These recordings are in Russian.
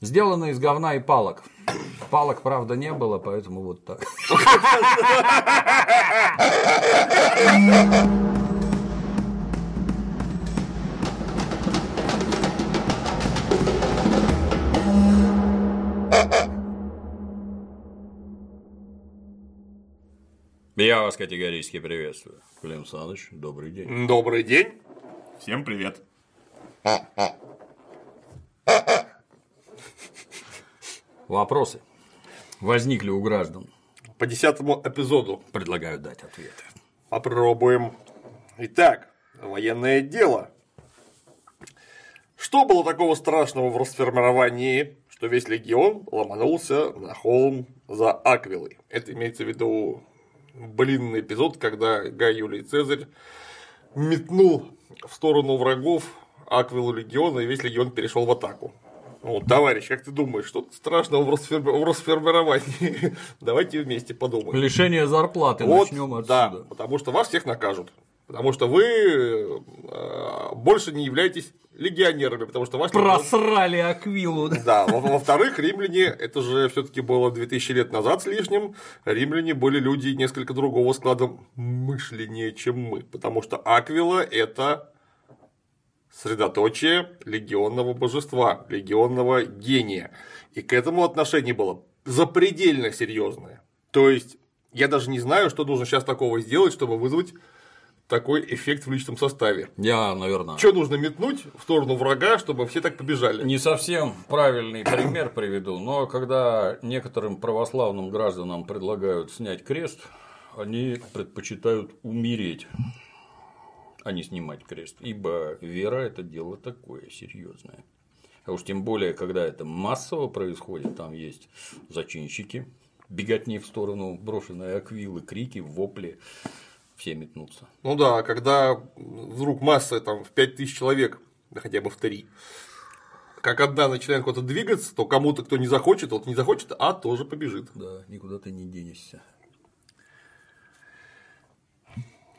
Сделано из говна и палок. Палок, правда, не было, поэтому вот так. Я вас категорически приветствую. Клим Саныч, добрый день. Добрый день. Всем привет. Вопросы возникли у граждан. По десятому эпизоду Предлагаю дать ответы. попробуем. Итак, военное дело. Что было такого страшного в расформировании, что весь легион ломанулся на холм за Аквилой? Это имеется в виду блинный эпизод, когда Гай Юлий Цезарь метнул в сторону врагов Аквилу легиона, и весь легион перешел в атаку. Ну, товарищ, как ты думаешь, что тут страшного в, расформи- в расформировании? Давайте вместе подумаем. Лишение зарплаты Вот, начнем да, отсюда. потому что вас всех накажут. Потому что вы э, больше не являетесь легионерами, потому что вас Просрали Аквилу. да, во- во-вторых, римляне, это же все-таки было 2000 лет назад с лишним, римляне были люди несколько другого склада мышления, чем мы, потому что Аквила – это средоточие легионного божества, легионного гения, и к этому отношение было запредельно серьезное. То есть, я даже не знаю, что нужно сейчас такого сделать, чтобы вызвать такой эффект в личном составе. Я, наверное, Что нужно метнуть в сторону врага, чтобы все так побежали? не совсем правильный пример приведу, но когда некоторым православным гражданам предлагают снять крест, они предпочитают умереть, а не снимать крест, ибо вера – это дело такое серьезное. А уж тем более, когда это массово происходит, там есть зачинщики, беготни в сторону брошенной аквилы, крики, вопли, все метнутся. Ну да, когда вдруг масса там в 5000 человек, да хотя бы в 3, как одна начинает куда-то двигаться, то кому-то, кто не захочет, тот не захочет, а тоже побежит. Да, никуда ты не денешься.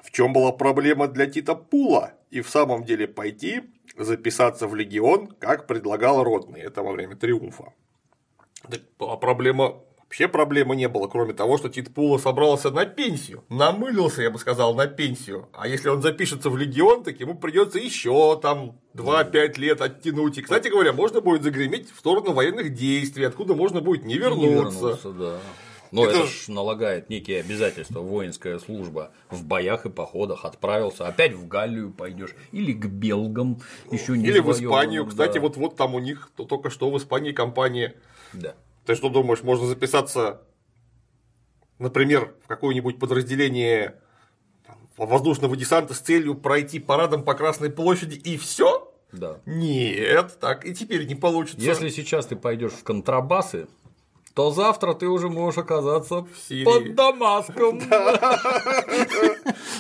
В чем была проблема для Тита Пула? И в самом деле пойти записаться в легион, как предлагал Ротный, это во время триумфа. Так, а проблема Вообще проблемы не было, кроме того, что Тит Пула собрался на пенсию. Намылился, я бы сказал, на пенсию. А если он запишется в легион, так ему придется еще там 2-5 лет оттянуть. И, кстати говоря, можно будет загреметь в сторону военных действий, откуда можно будет не вернуться. Не вернуться, да. Но Это это, ж налагает некие обязательства воинская служба в боях и походах отправился, опять в Галлию пойдешь или к белгам еще не Или в Испанию. Кстати, да. вот, вот там у них то только что в Испании компания. да. Ты что думаешь, можно записаться, например, в какое-нибудь подразделение воздушного десанта с целью пройти парадом по Красной площади и все? Да. Нет, так и теперь не получится. Если сейчас ты пойдешь в контрабасы, то завтра ты уже можешь оказаться Сирии. под Дамаском.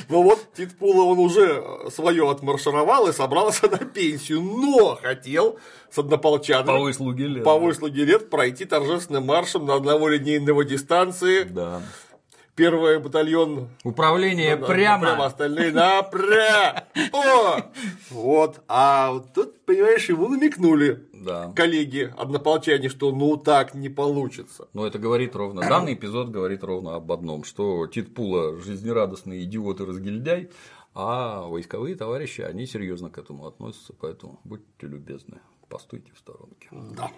Ну вот Тит Пула, он уже свое отмаршировал и собрался на пенсию, но хотел с однополчанами По выслуге лет. по выслуге лет пройти торжественным маршем на одного линейного дистанции. Да. Первый батальон Управление Ну, прямо. прямо остальные напря. О! Вот. А вот тут, понимаешь, ему намекнули Да. коллеги, однополчане, что ну так не получится. Но это говорит ровно, данный эпизод говорит ровно об одном, что Тит Пула жизнерадостный идиот и разгильдяй, а войсковые товарищи, они серьезно к этому относятся, поэтому будьте любезны, постойте в сторонке. Да.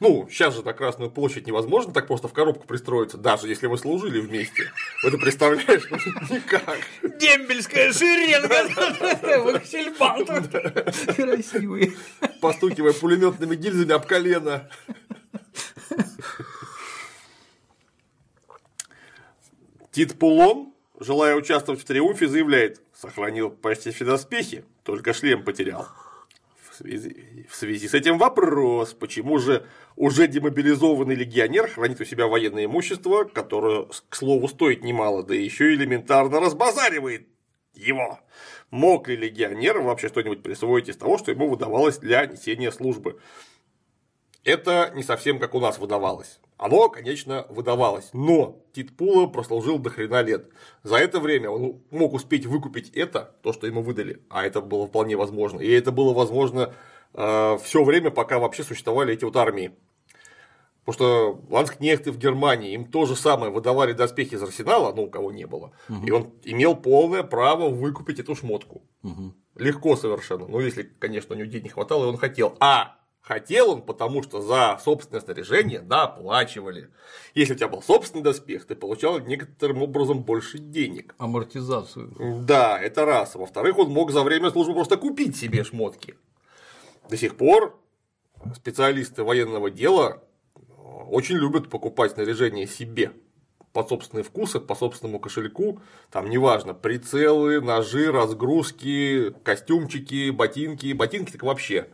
Ну, сейчас же на Красную площадь невозможно так просто в коробку пристроиться, даже если вы служили вместе. Вот ты представляешь? Никак. Дембельская шеренга! Вахсельбант! Красивый. Постукивая пулеметными гильзами об колено. Тит Пулон, желая участвовать в триумфе, заявляет, сохранил почти все доспехи, только шлем потерял. В связи, с этим вопрос, почему же уже демобилизованный легионер хранит у себя военное имущество, которое, к слову, стоит немало, да еще элементарно разбазаривает его. Мог ли легионер вообще что-нибудь присвоить из того, что ему выдавалось для несения службы? Это не совсем как у нас выдавалось. Оно, конечно, выдавалось, но Тит Пула прослужил до хрена лет. За это время он мог успеть выкупить это, то, что ему выдали, а это было вполне возможно. И это было возможно э, все время, пока вообще существовали эти вот армии. Потому что ланскнехты в Германии им то же самое выдавали доспехи из арсенала, ну, у кого не было, угу. и он имел полное право выкупить эту шмотку. Угу. Легко совершенно. Ну, если, конечно, у него денег не хватало, и он хотел. А хотел он, потому что за собственное снаряжение доплачивали. Если у тебя был собственный доспех, ты получал некоторым образом больше денег. Амортизацию. Да, это раз. Во-вторых, он мог за время службы просто купить себе шмотки. До сих пор специалисты военного дела очень любят покупать снаряжение себе под собственные вкусы, по собственному кошельку, там неважно, прицелы, ножи, разгрузки, костюмчики, ботинки, ботинки так вообще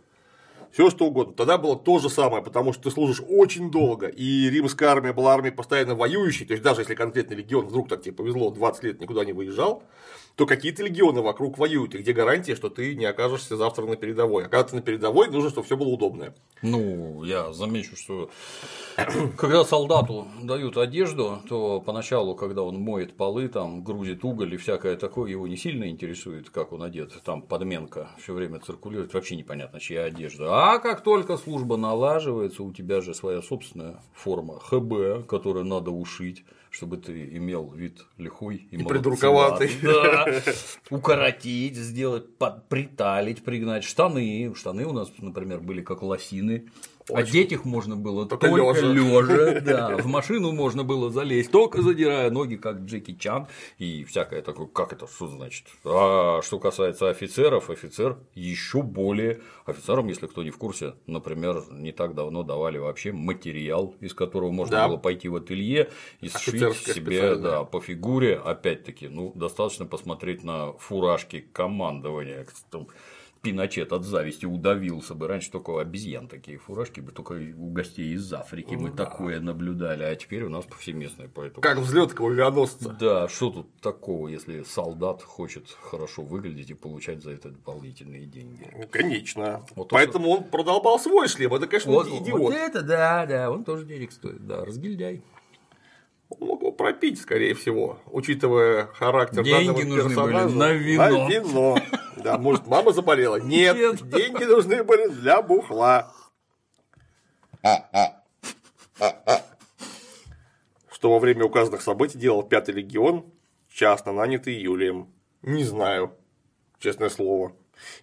все что угодно. Тогда было то же самое, потому что ты служишь очень долго, и римская армия была армией постоянно воюющей, то есть даже если конкретный легион вдруг так тебе повезло, 20 лет никуда не выезжал, то какие-то легионы вокруг воюют, и где гарантия, что ты не окажешься завтра на передовой. А когда ты на передовой, нужно, чтобы все было удобное. Ну, я замечу, что когда солдату дают одежду, то поначалу, когда он моет полы, там грузит уголь и всякое такое, его не сильно интересует, как он одет. Там подменка все время циркулирует, вообще непонятно, чья одежда. А как только служба налаживается, у тебя же своя собственная форма ХБ, которую надо ушить чтобы ты имел вид лихой и, и придурковатый. Да, укоротить, сделать, под, приталить, пригнать. Штаны. Штаны у нас, например, были как лосины. Одеть их можно было только, только лежа. Да. В машину можно было залезть, только задирая ноги, как Джеки Чан и всякое такое. Как это что значит? А что касается офицеров, офицер еще более. Офицерам, если кто не в курсе, например, не так давно давали вообще материал, из которого можно да. было пойти в ателье и сшить себе да, по фигуре. Опять-таки, ну, достаточно посмотреть на фуражки командования Пиночет от зависти удавился бы. Раньше только обезьян такие фуражки бы только у гостей из Африки мы да. такое наблюдали, а теперь у нас повсеместное. Поэтому... Как взлет авианосца. Да, что тут такого, если солдат хочет хорошо выглядеть и получать за это дополнительные деньги? Ну, конечно. Вот Поэтому то, он продолбал свой шлем. Это, конечно, вот, идиот. Вот это да, да, он тоже денег стоит. Да, разгильдяй. Он мог его пропить, скорее всего, учитывая характер Деньги данного нужны персонажа. Были на вино. На вино. Да, может, мама заболела? Нет, Нет. деньги нужны были для бухла. Что во время указанных событий делал Пятый легион, частно нанятый Юлием? Не знаю, честное слово.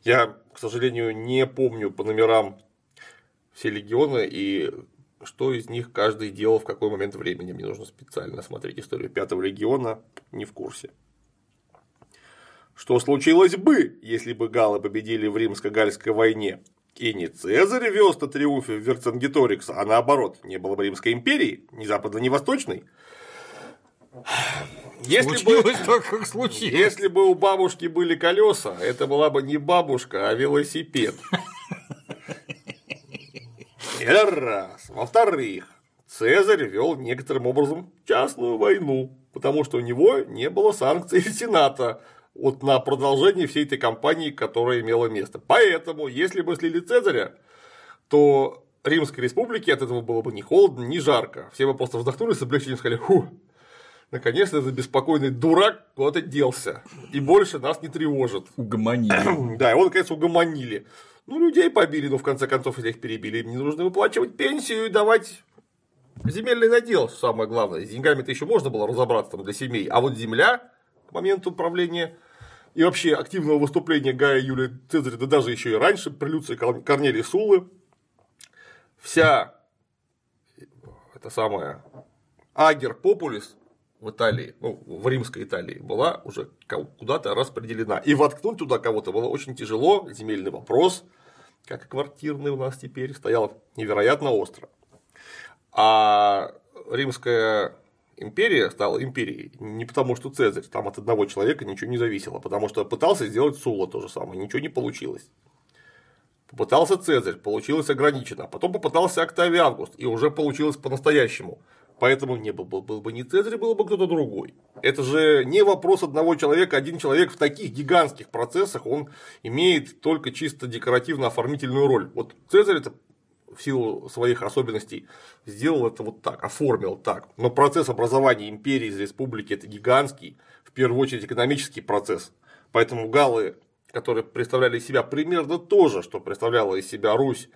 Я, к сожалению, не помню по номерам все легионы и что из них каждый делал в какой момент времени. Мне нужно специально смотреть историю Пятого легиона, не в курсе. Что случилось бы, если бы галлы победили в римско-гальской войне? И не Цезарь вез на триумфе в Верцингеторикс, а наоборот, не было бы Римской империи, ни западной, ни восточной. Если случилось бы, так, как случилось. Если бы у бабушки были колеса, это была бы не бабушка, а велосипед. Это раз. Во-вторых, Цезарь вел некоторым образом частную войну, потому что у него не было санкций Сената вот на продолжение всей этой кампании, которая имела место. Поэтому, если бы слили Цезаря, то Римской республике от этого было бы ни холодно, ни жарко. Все бы просто вздохнули с облегчением и сказали, фу, наконец-то этот беспокойный дурак куда-то делся. И больше нас не тревожит. Угомонили. да, его наконец угомонили. Ну, людей побили, но в конце концов их перебили. Им не нужно выплачивать пенсию и давать земельный надел, самое главное. С деньгами-то еще можно было разобраться там для семей. А вот земля к моменту управления и вообще активного выступления Гая Юлия Цезаря, да даже еще и раньше, при Люции Корнелии Сулы, вся это самая Агер Популис в Италии, ну, в римской Италии, была уже куда-то распределена. И воткнуть туда кого-то было очень тяжело, земельный вопрос, как квартирный у нас теперь, стоял невероятно остро. А римская империя стала империей не потому, что Цезарь, там от одного человека ничего не зависело, потому что пытался сделать Сула то же самое, ничего не получилось. Попытался Цезарь, получилось ограничено, а потом попытался Октавий Август, и уже получилось по-настоящему. Поэтому не был, был, был бы не Цезарь, был бы кто-то другой. Это же не вопрос одного человека. Один человек в таких гигантских процессах, он имеет только чисто декоративно-оформительную роль. Вот Цезарь это в силу своих особенностей сделал это вот так, оформил так. Но процесс образования империи из республики это гигантский, в первую очередь экономический процесс. Поэтому галлы которые представляли из себя примерно то же, что представляла из себя Русь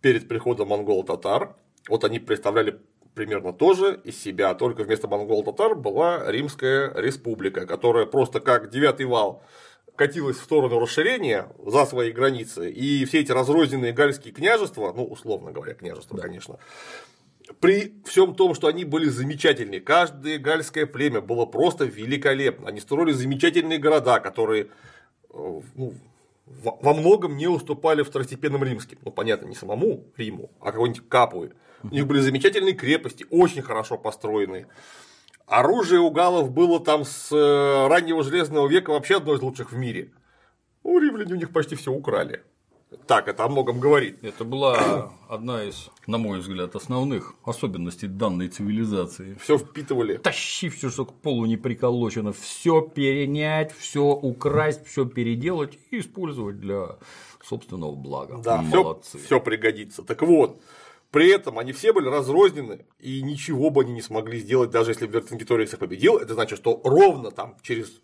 перед приходом монголо-татар. Вот они представляли примерно то же из себя, только вместо монголо-татар была Римская республика, которая просто как девятый вал катилась в сторону расширения за свои границы, и все эти разрозненные гальские княжества, ну, условно говоря, княжества, да. конечно, при всем том, что они были замечательные, каждое гальское племя было просто великолепно, они строили замечательные города, которые э, ну, во многом не уступали второстепенным римским. Ну, понятно, не самому Риму, а какой-нибудь Капуи. У них были замечательные крепости, очень хорошо построенные. Оружие у галов было там с э, раннего железного века вообще одно из лучших в мире. У римляне у них почти все украли. Так, это о многом говорит. Это была одна из, на мой взгляд, основных особенностей данной цивилизации. Все впитывали. Тащи все, что к полу не приколочено, все перенять, все украсть, все переделать и использовать для собственного блага. Да. Все пригодится. Так вот, при этом они все были разрознены, и ничего бы они не смогли сделать, даже если Вертингеторикс их победил. Это значит, что ровно там через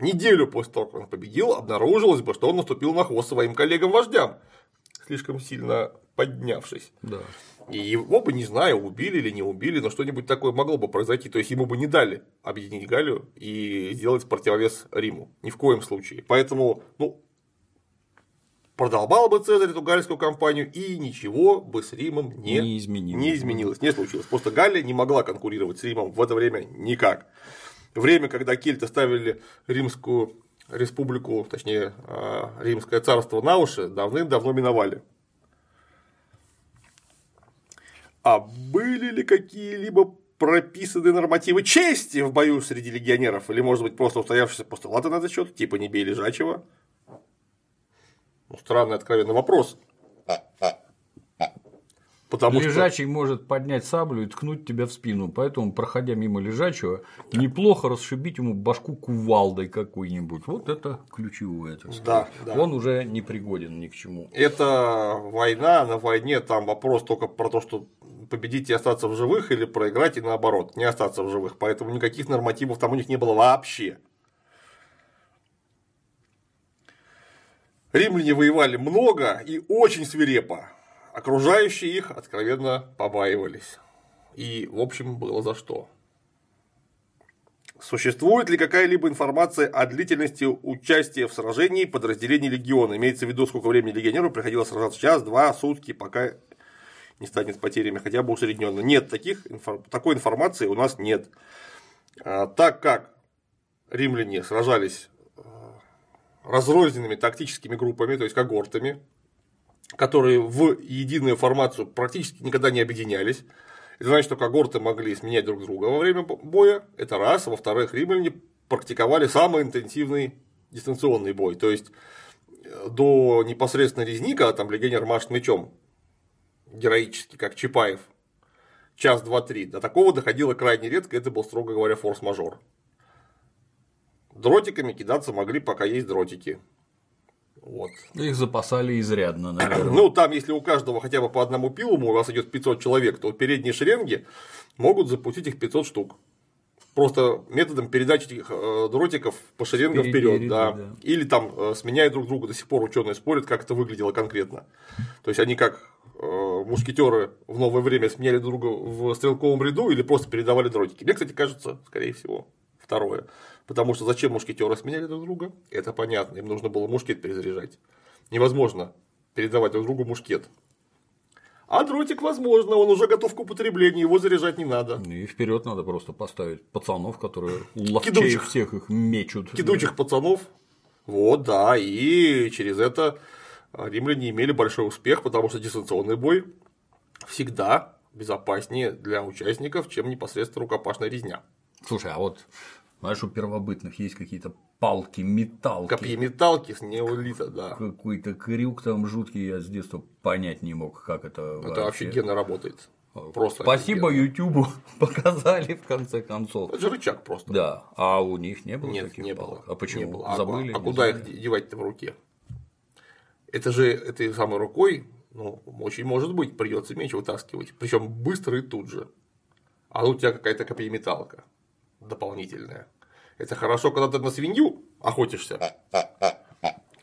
неделю после того, как он победил, обнаружилось бы, что он наступил на хвост своим коллегам-вождям, слишком сильно поднявшись. Да. И его бы, не знаю, убили или не убили, но что-нибудь такое могло бы произойти. То есть ему бы не дали объединить Галию и сделать противовес Риму. Ни в коем случае. Поэтому, ну, продолбал бы Цезарь эту галльскую кампанию, и ничего бы с Римом не, не, изменилось. не изменилось, не случилось. Просто Галлия не могла конкурировать с Римом в это время никак. Время, когда кельты ставили Римскую республику, точнее, а, Римское царство на уши, давным-давно миновали. А были ли какие-либо прописаны нормативы чести в бою среди легионеров? Или, может быть, просто устоявшийся постулаты на этот счет, типа не бей лежачего? Ну, странный откровенный вопрос. Потому Лежачий что... может поднять саблю и ткнуть тебя в спину, поэтому, проходя мимо лежачего, неплохо расшибить ему башку кувалдой какой-нибудь. Вот это ключевое. Так Да, да. Он уже не пригоден ни к чему. Это война, на войне там вопрос только про то, что победить и остаться в живых, или проиграть и наоборот, не остаться в живых. Поэтому никаких нормативов там у них не было вообще. Римляне воевали много и очень свирепо. Окружающие их откровенно побаивались. И, в общем, было за что. Существует ли какая-либо информация о длительности участия в сражении подразделений легиона? Имеется в виду, сколько времени легионеру приходилось сражаться? Час, два, сутки, пока не станет потерями хотя бы усредненно. Нет, таких, такой информации у нас нет. А, так как римляне сражались разрозненными тактическими группами, то есть когортами, которые в единую формацию практически никогда не объединялись. Это значит, что когорты могли сменять друг друга во время боя, это раз. Во-вторых, римляне практиковали самый интенсивный дистанционный бой. То есть э, до непосредственно резника, там легионер машет мечом героически, как Чапаев, час, два, три. До такого доходило крайне редко, это был, строго говоря, форс-мажор. Дротиками кидаться могли, пока есть дротики. Вот. Их запасали изрядно, наверное. Ну, там, если у каждого хотя бы по одному пилуму у вас идет 500 человек, то передние шеренги могут запустить их 500 штук. Просто методом передачи этих э, дротиков по шеренгам вперед, да. да. Или там э, сменяя друг друга, до сих пор ученые спорят, как это выглядело конкретно. То есть они как э, мушкетеры в новое время сменяли друг друга в стрелковом ряду или просто передавали дротики. Мне, кстати, кажется, скорее всего, второе. Потому что зачем мушкетеры сменяли друг друга? Это понятно. Им нужно было мушкет перезаряжать. Невозможно передавать друг другу мушкет. А дротик возможно, он уже готов к употреблению, его заряжать не надо. Ну и вперед надо просто поставить пацанов, которые ловчее всех их мечут. Кидучих пацанов. Вот, да, и через это римляне имели большой успех, потому что дистанционный бой всегда безопаснее для участников, чем непосредственно рукопашная резня. Слушай, а вот знаешь, у первобытных есть какие-то палки, металки. Копьеметалки с неолита, да. Какой-то крюк там жуткий, я с детства понять не мог, как это Это вообще. офигенно работает. Просто Спасибо офигенно. Ютубу показали в конце концов. Это же рычаг просто. Да, а у них не было Нет, таких не палок. было. А почему? Не было. Забыли? А, а куда их девать-то в руке? Это же этой самой рукой, ну, очень может быть, придется меч вытаскивать. Причем быстро и тут же. А у тебя какая-то копьеметалка дополнительная. Это хорошо, когда ты на свинью охотишься.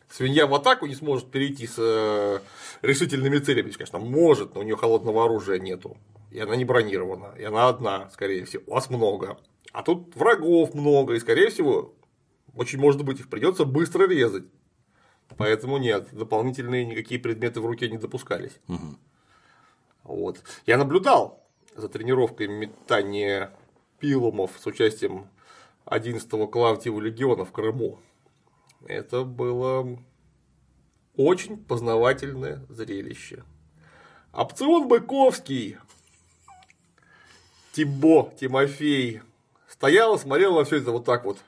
свинья в атаку не сможет перейти с э, решительными целями. Конечно, может, но у нее холодного оружия нету. И она не бронирована. И она одна, скорее всего. У вас много. А тут врагов много. И, скорее всего, очень может быть, их придется быстро резать. Поэтому нет, дополнительные никакие предметы в руке не допускались. Мгм. Вот. Я наблюдал за тренировкой метания пилумов с участием 11-го Клавдиева легиона в Крыму. Это было очень познавательное зрелище. Опцион Быковский, Тибо, Тимофей, стоял и смотрел на все это вот так вот.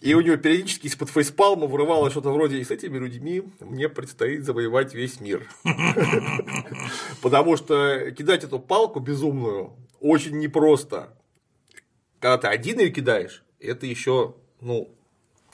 И у него периодически из-под фейспалма вырывалось что-то вроде «И с этими людьми мне предстоит завоевать весь мир». Потому что кидать эту палку безумную очень непросто. Когда ты один ее кидаешь, это еще, ну,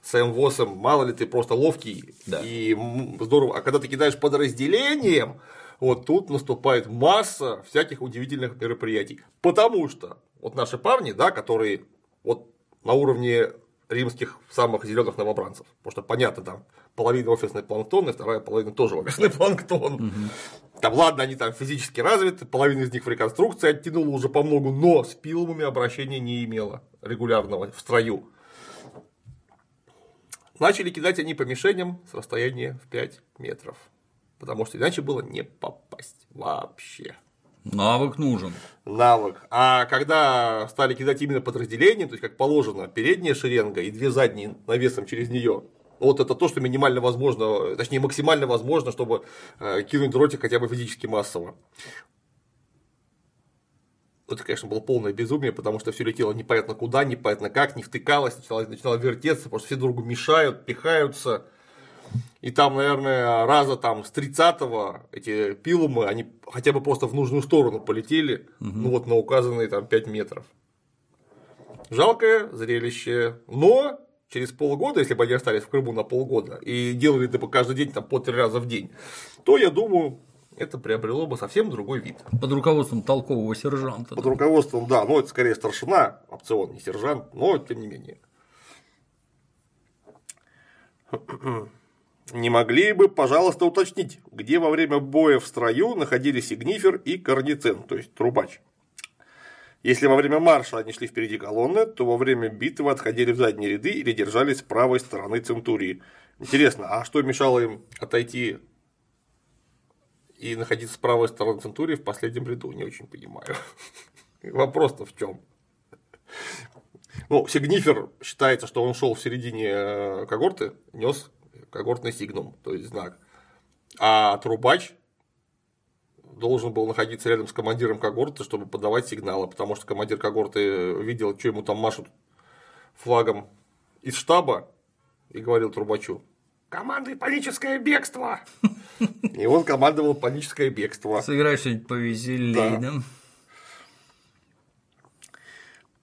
с М8, мало ли ты просто ловкий Да. и здорово. А когда ты кидаешь подразделением, вот тут наступает масса всяких удивительных мероприятий. Потому что вот наши парни, да, которые вот на уровне римских самых зеленых новобранцев. Потому что понятно, там половина офисный планктон, и вторая половина тоже офисный планктон. Там, ладно, они там физически развиты, половина из них в реконструкции оттянула уже по многу, но с пилумами обращения не имела регулярного в строю. Начали кидать они по мишеням с расстояния в 5 метров. Потому что иначе было не попасть вообще. Навык нужен. Навык. А когда стали кидать именно подразделения, то есть как положено, передняя шеренга и две задние навесом через нее. Вот это то, что минимально возможно, точнее максимально возможно, чтобы э, кинуть дротик хотя бы физически массово. Это, конечно, было полное безумие, потому что все летело непонятно куда, непонятно как, не втыкалось, начинало, начинало вертеться, что все друг другу мешают, пихаются. И там, наверное, раза там с 30-го эти пилумы, они хотя бы просто в нужную сторону полетели, ну вот на указанные там 5 метров. Жалкое зрелище, но через полгода, если бы они остались в Крыму на полгода и делали это бы каждый день там по три раза в день, то я думаю, это приобрело бы совсем другой вид. Под руководством толкового сержанта. Под руководством, да, ну это скорее старшина, опцион, не сержант, но тем не менее. Не могли бы, пожалуйста, уточнить, где во время боя в строю находились игнифер и корницен, то есть трубач. Если во время марша они шли впереди колонны, то во время битвы отходили в задние ряды или держались с правой стороны центурии. Интересно, а что мешало им отойти и находиться с правой стороны центурии в последнем ряду? Не очень понимаю. Вопрос-то в чем? Ну, Сигнифер считается, что он шел в середине э, когорты, нес когортный сигнум, то есть знак. А трубач должен был находиться рядом с командиром когорты, чтобы подавать сигналы, потому что командир когорты видел, что ему там машут флагом из штаба и говорил трубачу «Командуй паническое бегство!» И он командовал паническое бегство. Сыграй что-нибудь повеселее, Да. да?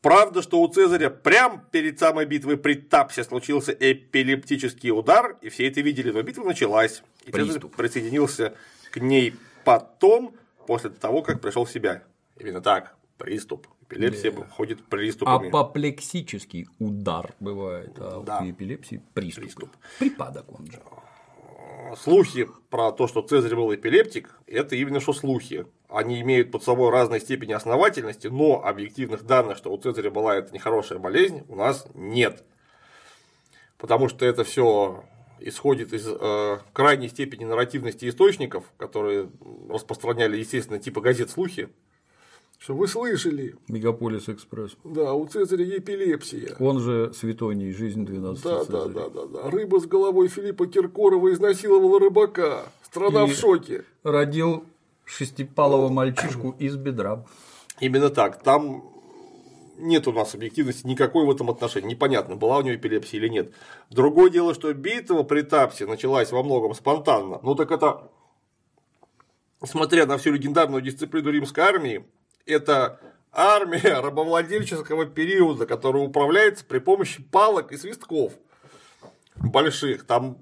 Правда, что у Цезаря прям перед самой битвой при Тапсе случился эпилептический удар, и все это видели, но битва началась. И Цезарь Приступ. присоединился к ней потом, после того, как пришел в себя. Именно так, приступ. Эпилепсия ходит приступами. Апоплексический удар бывает, а Да. у эпилепсии приступ. Приступ. Припадок он же. Слухи про то, что Цезарь был эпилептик, это именно что слухи. Они имеют под собой разной степени основательности, но объективных данных, что у Цезаря была эта нехорошая болезнь, у нас нет. Потому что это все исходит из э, крайней степени нарративности источников, которые распространяли, естественно, типа газет слухи. Что вы слышали? Мегаполис Экспресс. Да, у Цезаря эпилепсия. Он же святойний, жизнь 12 Да, да, да, да, да. Рыба с головой Филиппа Киркорова изнасиловала рыбака. Страна И- в шоке. Родил шестипалого мальчишку из бедра. Именно так. Там нет у нас объективности никакой в этом отношении. Непонятно, была у него эпилепсия или нет. Другое дело, что битва при Тапсе началась во многом спонтанно. Ну так это, смотря на всю легендарную дисциплину римской армии, это армия рабовладельческого периода, которая управляется при помощи палок и свистков больших. Там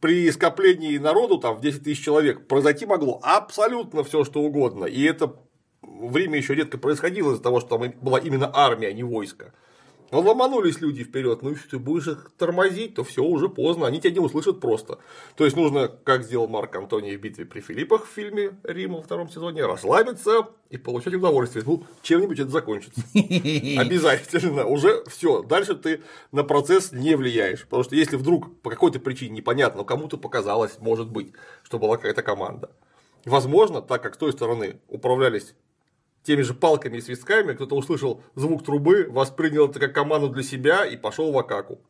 при скоплении народу там, в 10 тысяч человек произойти могло абсолютно все, что угодно. И это в Риме еще редко происходило из-за того, что там была именно армия, а не войско. Но ломанулись люди вперед, ну если ты будешь их тормозить, то все уже поздно, они тебя не услышат просто. То есть нужно, как сделал Марк Антоний в битве при Филиппах в фильме Рим во втором сезоне, расслабиться и получать удовольствие. Ну, чем-нибудь это закончится. Обязательно. Уже все. Дальше ты на процесс не влияешь. Потому что если вдруг по какой-то причине непонятно, кому-то показалось, может быть, что была какая-то команда. Возможно, так как с той стороны управлялись теми же палками и свистками, кто-то услышал звук трубы, воспринял это как команду для себя и пошел в Акаку.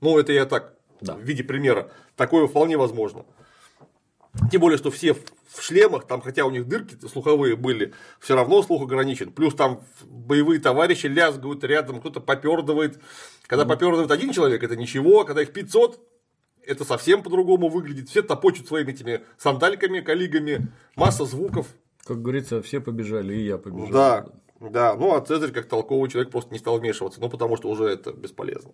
Ну, это я так, да. в виде примера. Такое вполне возможно. Тем более, что все в шлемах, там, хотя у них дырки слуховые были, все равно слух ограничен. Плюс там боевые товарищи лязгают рядом, кто-то попердывает. Когда mm. попердывает один человек, это ничего, когда их 500, это совсем по-другому выглядит. Все топочут своими этими сандальками, коллегами, масса звуков. Как говорится, все побежали, и я побежал. Да, да. Ну, а Цезарь, как толковый человек, просто не стал вмешиваться, ну, потому что уже это бесполезно.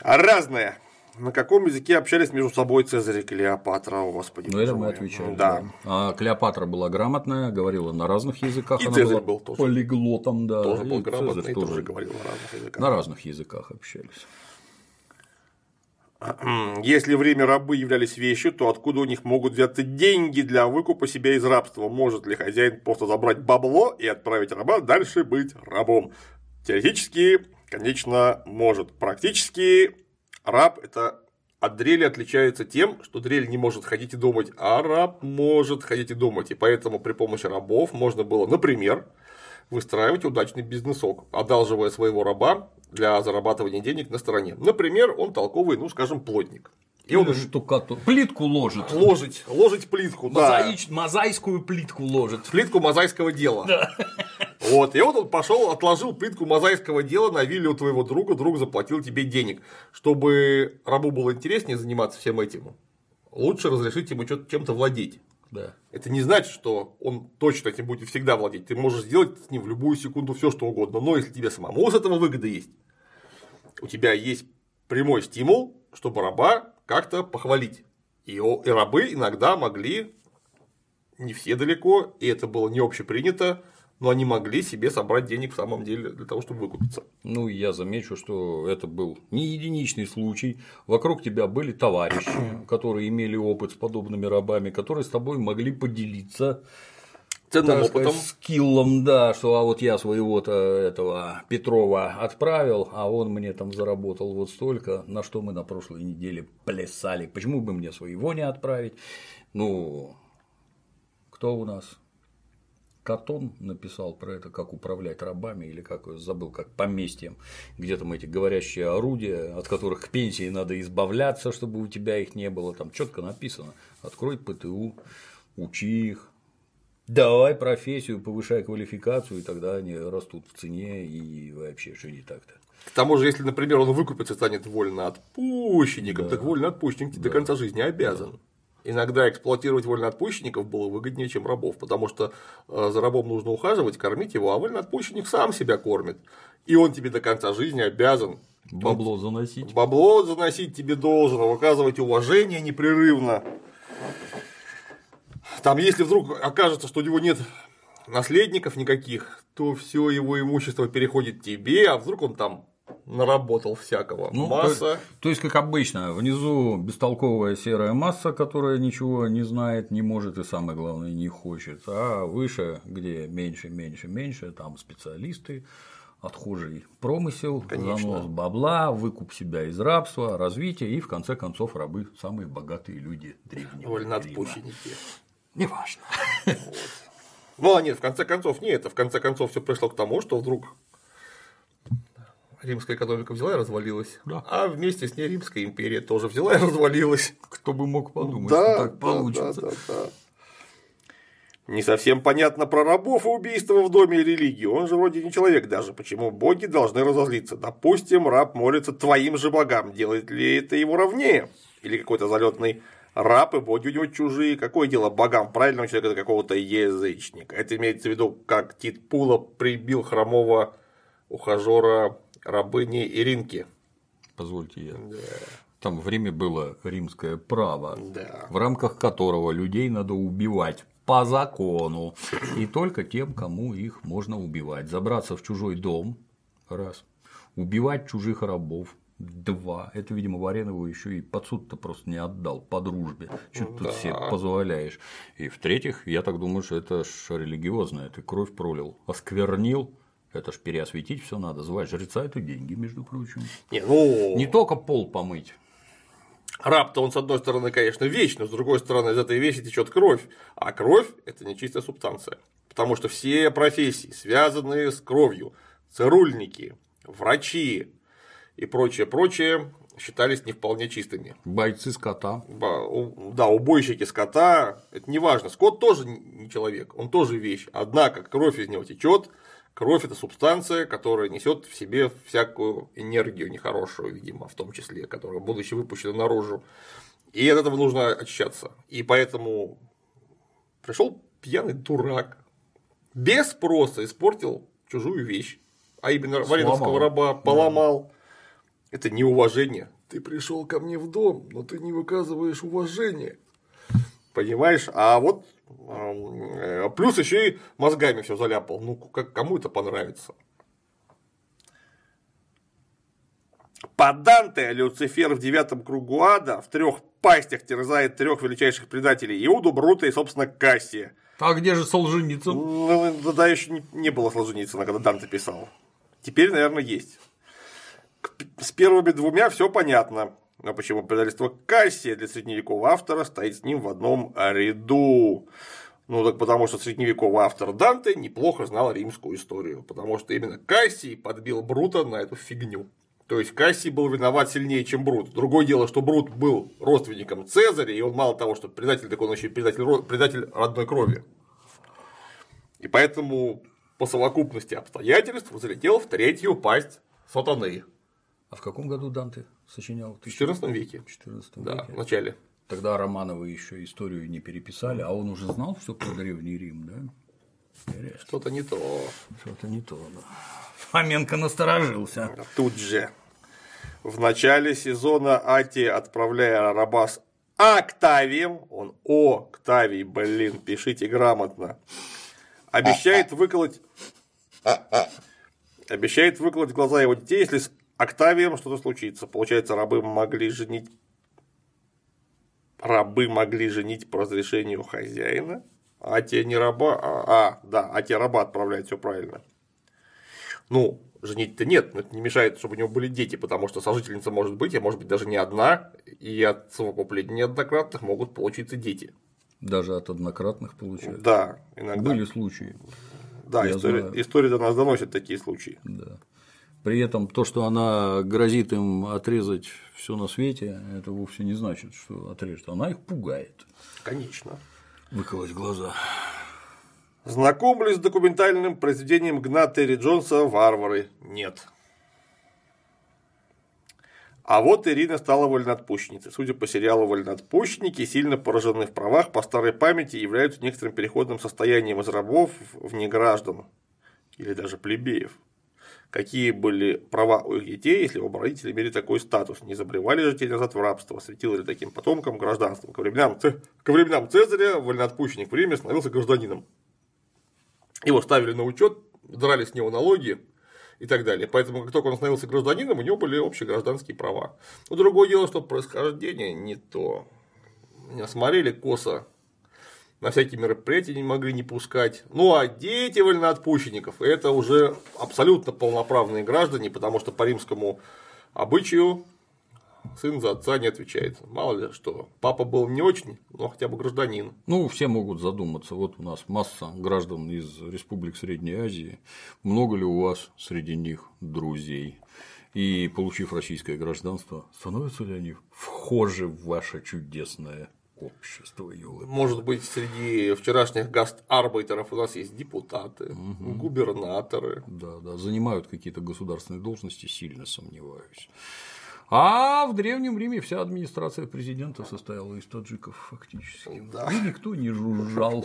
А разное. На каком языке общались между собой Цезарь и Клеопатра, о господи. Ну, это мы отвечали. Да. да. А Клеопатра была грамотная, говорила на разных языках. И Она Цезарь был тоже. Полиглотом, да. Тоже был грамотный, Цезарь тоже говорил на разных языках. На разных языках общались. Если время рабы являлись вещью, то откуда у них могут взяться деньги для выкупа себя из рабства? Может ли хозяин просто забрать бабло и отправить раба дальше быть рабом? Теоретически, конечно, может. Практически раб это от дрели отличается тем, что дрель не может ходить и думать, а раб может ходить и думать. И поэтому при помощи рабов можно было, например, выстраивать удачный бизнесок, одалживая своего раба для зарабатывания денег на стороне. Например, он толковый, ну, скажем, плотник. И он штукатур. Плитку ложит. Ложить, ложить плитку, Мозаич... да. Мозайскую плитку ложит. Плитку мозайского дела. Да. Вот, и вот он пошел, отложил плитку мозайского дела на вилле у твоего друга, друг заплатил тебе денег. Чтобы рабу было интереснее заниматься всем этим, лучше разрешить ему чем-то владеть. Да. Это не значит, что он точно этим будет всегда владеть. Ты можешь сделать с ним в любую секунду все, что угодно. Но если тебе самому с этого выгода есть, у тебя есть прямой стимул, чтобы раба как-то похвалить. И, и рабы иногда могли, не все далеко, и это было не общепринято, но они могли себе собрать денег в самом деле для того, чтобы выкупиться. Ну, я замечу, что это был не единичный случай. Вокруг тебя были товарищи, которые имели опыт с подобными рабами, которые с тобой могли поделиться ценным опытом. скиллом, да, что а вот я своего-то этого Петрова отправил, а он мне там заработал вот столько, на что мы на прошлой неделе плясали. Почему бы мне своего не отправить? Ну, кто у нас? Катон написал про это, как управлять рабами, или как забыл, как поместьем, где там эти говорящие орудия, от которых к пенсии надо избавляться, чтобы у тебя их не было. Там четко написано: открой ПТУ, учи их, давай профессию, повышай квалификацию, и тогда они растут в цене и вообще не так-то. К тому же, если, например, он выкупится, станет вольноотпущенником, да. так вольноотпущенник да. до конца жизни обязан. Да. Иногда эксплуатировать вольноотпущенников было выгоднее, чем рабов, потому что э, за рабом нужно ухаживать, кормить его, а вольноотпущенник сам себя кормит. И он тебе до конца жизни обязан бабло заносить. Бабло заносить тебе должен, выказывать уважение непрерывно. Там, если вдруг окажется, что у него нет наследников никаких, то все его имущество переходит тебе, а вдруг он там наработал всякого. Ну, масса. То, то есть, как обычно, внизу бестолковая серая масса, которая ничего не знает, не может и самое главное не хочет. А выше, где меньше, меньше, меньше, там специалисты, отхожий промысел, Конечно. занос бабла, выкуп себя из рабства, развитие и в конце концов рабы самые богатые люди древнего Вольноотпущенники. Неважно. Ну, а нет, в конце концов, не это. В конце концов, все пришло к тому, что вдруг римская экономика взяла и развалилась. Да. А вместе с ней Римская империя тоже взяла и развалилась. Кто бы мог подумать, да, что так да, получится. Да, да, да. Не совсем понятно про рабов и убийство в доме и религии. Он же вроде не человек даже. Почему боги должны разозлиться? Допустим, раб молится твоим же богам. Делает ли это его ровнее? Или какой-то залетный раб и боги у него чужие. Какое дело богам правильного человека до какого-то язычника? Это имеется в виду, как Тит Пула прибил хромого ухажера рабыни Иринки. Позвольте я. Да. Там время было римское право, Да. в рамках которого людей надо убивать по закону. И только тем, кому их можно убивать. Забраться в чужой дом – раз. Убивать чужих рабов – два. Это, видимо, Варенову еще и под суд-то просто не отдал по дружбе. Что ты тут себе позволяешь. И в-третьих, я так думаю, что это ж религиозное. Ты кровь пролил, осквернил. Это ж переосветить все надо. Звать жреца это деньги, между прочим. Не, ну, Не только пол помыть. раб-то он, с одной стороны, конечно, вещь, но с другой стороны, из этой вещи течет кровь. А кровь – это нечистая субстанция. Потому что все профессии, связанные с кровью, цирульники, врачи и прочее, прочее, считались не вполне чистыми. Бойцы скота. Да, убойщики скота, это не важно. Скот тоже не человек, он тоже вещь. Однако кровь из него течет. Кровь это субстанция, которая несет в себе всякую энергию нехорошую, видимо, в том числе, которая, будучи выпущена наружу. И от этого нужно очищаться. И поэтому пришел пьяный дурак, без спроса испортил чужую вещь, а именно вареновского Сломал. раба поломал. Это неуважение. Ты пришел ко мне в дом, но ты не выказываешь уважения. Понимаешь? А вот э, плюс еще и мозгами все заляпал. Ну, как кому это понравится? По Данте Люцифер в девятом кругу ада в трех пастях терзает трех величайших предателей Иуду, Брута и, собственно, Кассия. А где же Солженицын? Ну, тогда еще не, было Солженицына, когда Данте писал. Теперь, наверное, есть. С первыми двумя все понятно. Но почему предательство Кассия для средневекового автора стоит с ним в одном ряду? Ну, так потому что средневековый автор Данте неплохо знал римскую историю, потому что именно Кассий подбил Брута на эту фигню. То есть Кассий был виноват сильнее, чем Брут. Другое дело, что Брут был родственником Цезаря, и он мало того, что предатель, так он еще и предатель, предатель родной крови. И поэтому по совокупности обстоятельств залетел в третью пасть сатаны А в каком году Данте сочинял? в XIV веке. В 14 Да, веке. в начале. Тогда Романовы еще историю не переписали, а он уже знал все про Древний Рим, да? Что-то не то. Что-то не то, да. Фоменко насторожился. А Тут же. В начале сезона Ати, отправляя раба с Октавием, он Октавий, блин, пишите грамотно, обещает выколоть обещает выколоть глаза его детей, если Октавием что-то случится. Получается, рабы могли женить рабы могли женить по разрешению хозяина, а те не раба, а, а, да, а те раба отправляют, все правильно. Ну, женить-то нет, но это не мешает, чтобы у него были дети, потому что сожительница может быть, а может быть даже не одна, и от совокупления неоднократных могут получиться дети. Даже от однократных получается. Да, иногда. Были случаи, да, история, знаю. история до нас доносит такие случаи. да. При этом то, что она грозит им отрезать все на свете, это вовсе не значит, что отрежет. Она их пугает. Конечно. Выколоть глаза. Знакомлюсь с документальным произведением Гна Терри Джонса «Варвары». Нет. А вот Ирина стала вольноотпущенницей. Судя по сериалу «Вольноотпущенники», сильно поражены в правах, по старой памяти являются некоторым переходным состоянием из рабов в неграждан или даже плебеев. Какие были права у их детей, если оба родителя имели такой статус? Не забревали же те назад в рабство? Светило ли таким потомкам гражданство? Ко временам, Ц- ко временам Цезаря вольноотпущенник в Риме становился гражданином. Его ставили на учет, драли с него налоги и так далее. Поэтому, как только он становился гражданином, у него были общие гражданские права. Но другое дело, что происхождение не то. Меня смотрели косо, на всякие мероприятия не могли не пускать. Ну а дети вольноотпущенников это уже абсолютно полноправные граждане, потому что по римскому обычаю сын за отца не отвечает. Мало ли что, папа был не очень, но хотя бы гражданин. Ну, все могут задуматься. Вот у нас масса граждан из республик Средней Азии. Много ли у вас среди них друзей? И, получив российское гражданство, становятся ли они вхожи в ваше чудесное общество, ёлы? Может быть, среди вчерашних гастарбайтеров у нас есть депутаты, губернаторы. Да, да, занимают какие-то государственные должности, сильно сомневаюсь. А в Древнем Риме вся администрация президента состояла из таджиков фактически. Да. И никто не жужжал.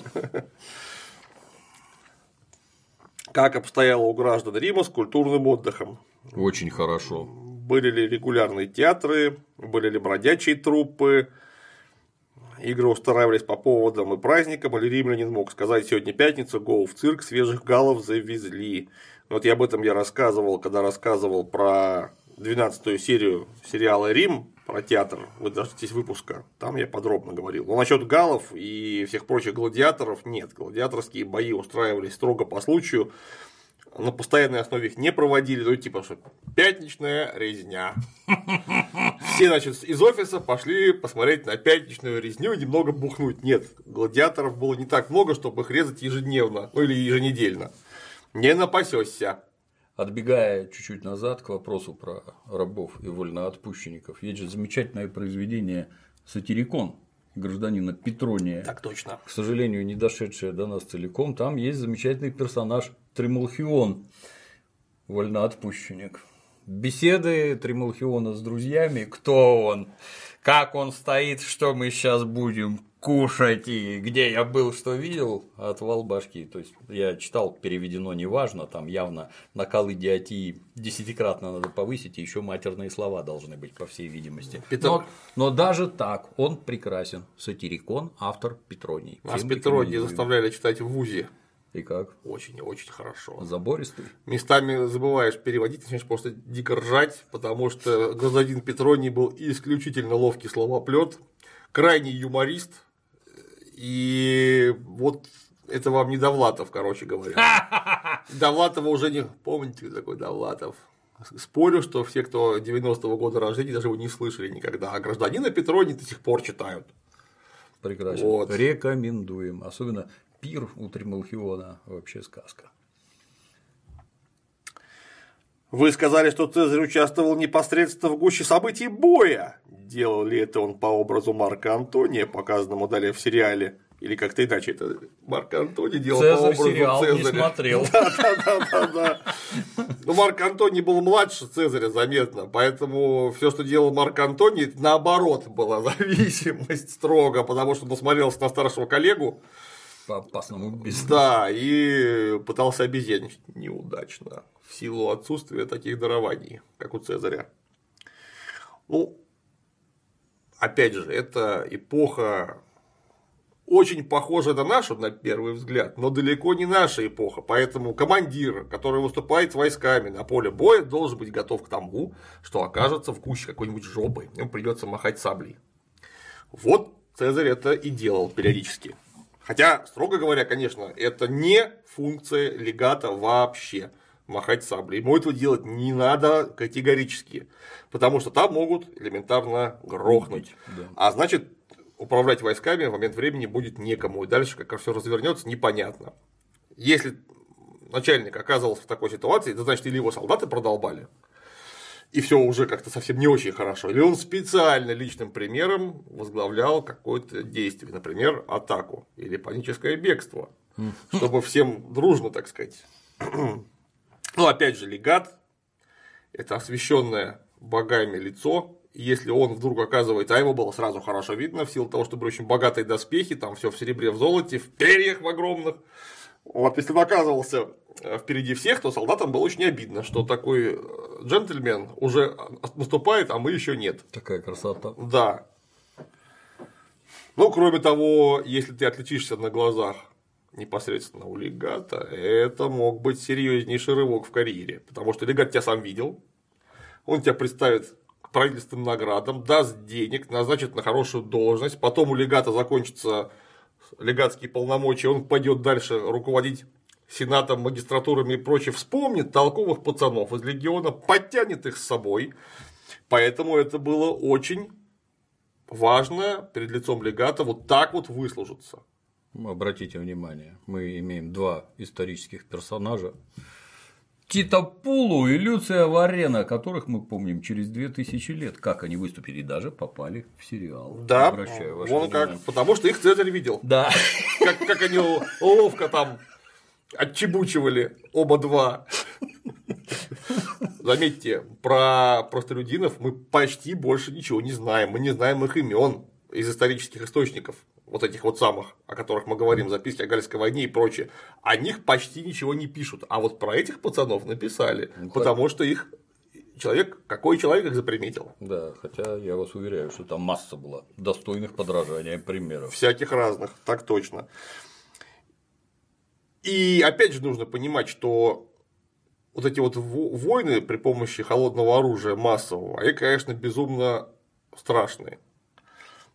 Как обстояло у граждан Рима с культурным отдыхом? Очень хорошо. были ли регулярные театры, были ли бродячие труппы, игры устраивались по поводам и праздникам, или римлянин мог сказать сегодня пятница, гоу в цирк, свежих галов завезли. Вот я об этом я рассказывал, когда рассказывал про 12 серию сериала «Рим», про театр, вы дождитесь выпуска, там я подробно говорил. Но насчет галов и всех прочих гладиаторов нет. Гладиаторские бои устраивались строго по случаю, на постоянной основе их не проводили, ну типа что пятничная резня. Все, значит, из офиса пошли посмотреть на пятничную резню и немного бухнуть. Нет, гладиаторов было не так много, чтобы их резать ежедневно, ну или еженедельно. Не напасешься. Отбегая чуть-чуть назад к вопросу про рабов и вольноотпущенников, есть же замечательное произведение «Сатирикон» гражданина Петрония. Так точно. К сожалению, не дошедшее до нас целиком. Там есть замечательный персонаж Тремолхион, вольноотпущенник. Беседы Тремолхиона с друзьями, кто он, как он стоит, что мы сейчас будем кушать и где я был, что видел, отвал башки. То есть я читал, переведено неважно, там явно накал идиотии десятикратно надо повысить, и еще матерные слова должны быть, по всей видимости. Но, но даже так он прекрасен. Сатирикон, автор Петроний. Нас Петроний заставляли читать в ВУЗе. И как? Очень и очень хорошо. Забористый. Местами забываешь переводить, начинаешь просто дико ржать, потому что гражданин Петроний был исключительно ловкий словоплет, крайний юморист, и вот это вам не Довлатов, короче говоря. Довлатова уже не помните, такой Довлатов. Спорю, что все, кто 90-го года рождения, даже его не слышали никогда. А гражданина Петрони до сих пор читают. Прекрасно. Вот. Рекомендуем. Особенно пир у Тремалхиона вообще сказка. Вы сказали, что Цезарь участвовал непосредственно в гуще событий боя. Делал ли это он по образу Марка Антония, показанному далее в сериале? Или как-то иначе это Марк Антоний делал Цезарь по образу сериал Цезаря. не смотрел. Да, да, да, да, да. Но Марк Антоний был младше Цезаря заметно, поэтому все, что делал Марк Антоний, наоборот была зависимость строго, потому что он насмотрелся на старшего коллегу, по опасному бизнесу. Да, и пытался обезьянить неудачно в силу отсутствия таких дарований, как у Цезаря. Ну, опять же, это эпоха очень похожа на нашу, на первый взгляд, но далеко не наша эпоха. Поэтому командир, который выступает с войсками на поле боя, должен быть готов к тому, что окажется в куще какой-нибудь жопы, ему придется махать саблей. Вот Цезарь это и делал периодически. Хотя, строго говоря, конечно, это не функция легата вообще махать саблей. Ему этого делать не надо категорически, потому что там могут элементарно грохнуть. Да. А значит, управлять войсками в момент времени будет некому, и дальше как все развернется, непонятно. Если начальник оказывался в такой ситуации, это значит, или его солдаты продолбали, и все уже как-то совсем не очень хорошо. Или он специально личным примером возглавлял какое-то действие, например, атаку или паническое бегство, чтобы всем дружно, так сказать. Ну, опять же, легат – это освещенное богами лицо, если он вдруг оказывается, а его было сразу хорошо видно, в силу того, что были очень богатые доспехи, там все в серебре, в золоте, в перьях в огромных, вот если он оказывался э, впереди всех, то солдатам было очень обидно, что такой э, джентльмен уже наступает, а мы еще нет. Такая красота. Да. Ну, кроме того, если ты отличишься на глазах непосредственно у легата, это мог быть серьезнейший рывок в карьере, потому что легат тебя сам видел, он тебя представит правительственным наградам, даст денег, назначит на хорошую должность, потом у легата закончится легатские полномочия, он пойдет дальше руководить сенатом, магистратурами и прочее, вспомнит толковых пацанов из легиона, подтянет их с собой. Поэтому это было очень важно перед лицом легата вот так вот выслужиться. Обратите внимание, мы имеем два исторических персонажа, Тита Пулу и Люция Варена, которых мы помним через 2000 лет, как они выступили и даже попали в сериал. Да, вон как, потому что их Цезарь видел. Да. Как, как они ловко там отчебучивали оба два. Заметьте, про простолюдинов мы почти больше ничего не знаем. Мы не знаем их имен из исторических источников вот этих вот самых, о которых мы говорим, записки о Гальской войне и прочее, о них почти ничего не пишут. А вот про этих пацанов написали, ну, потому что их человек, какой человек их заприметил. Да, хотя я вас уверяю, что там масса была достойных подражания примеров. Всяких разных, так точно. И опять же нужно понимать, что вот эти вот войны при помощи холодного оружия массового, они, конечно, безумно страшные.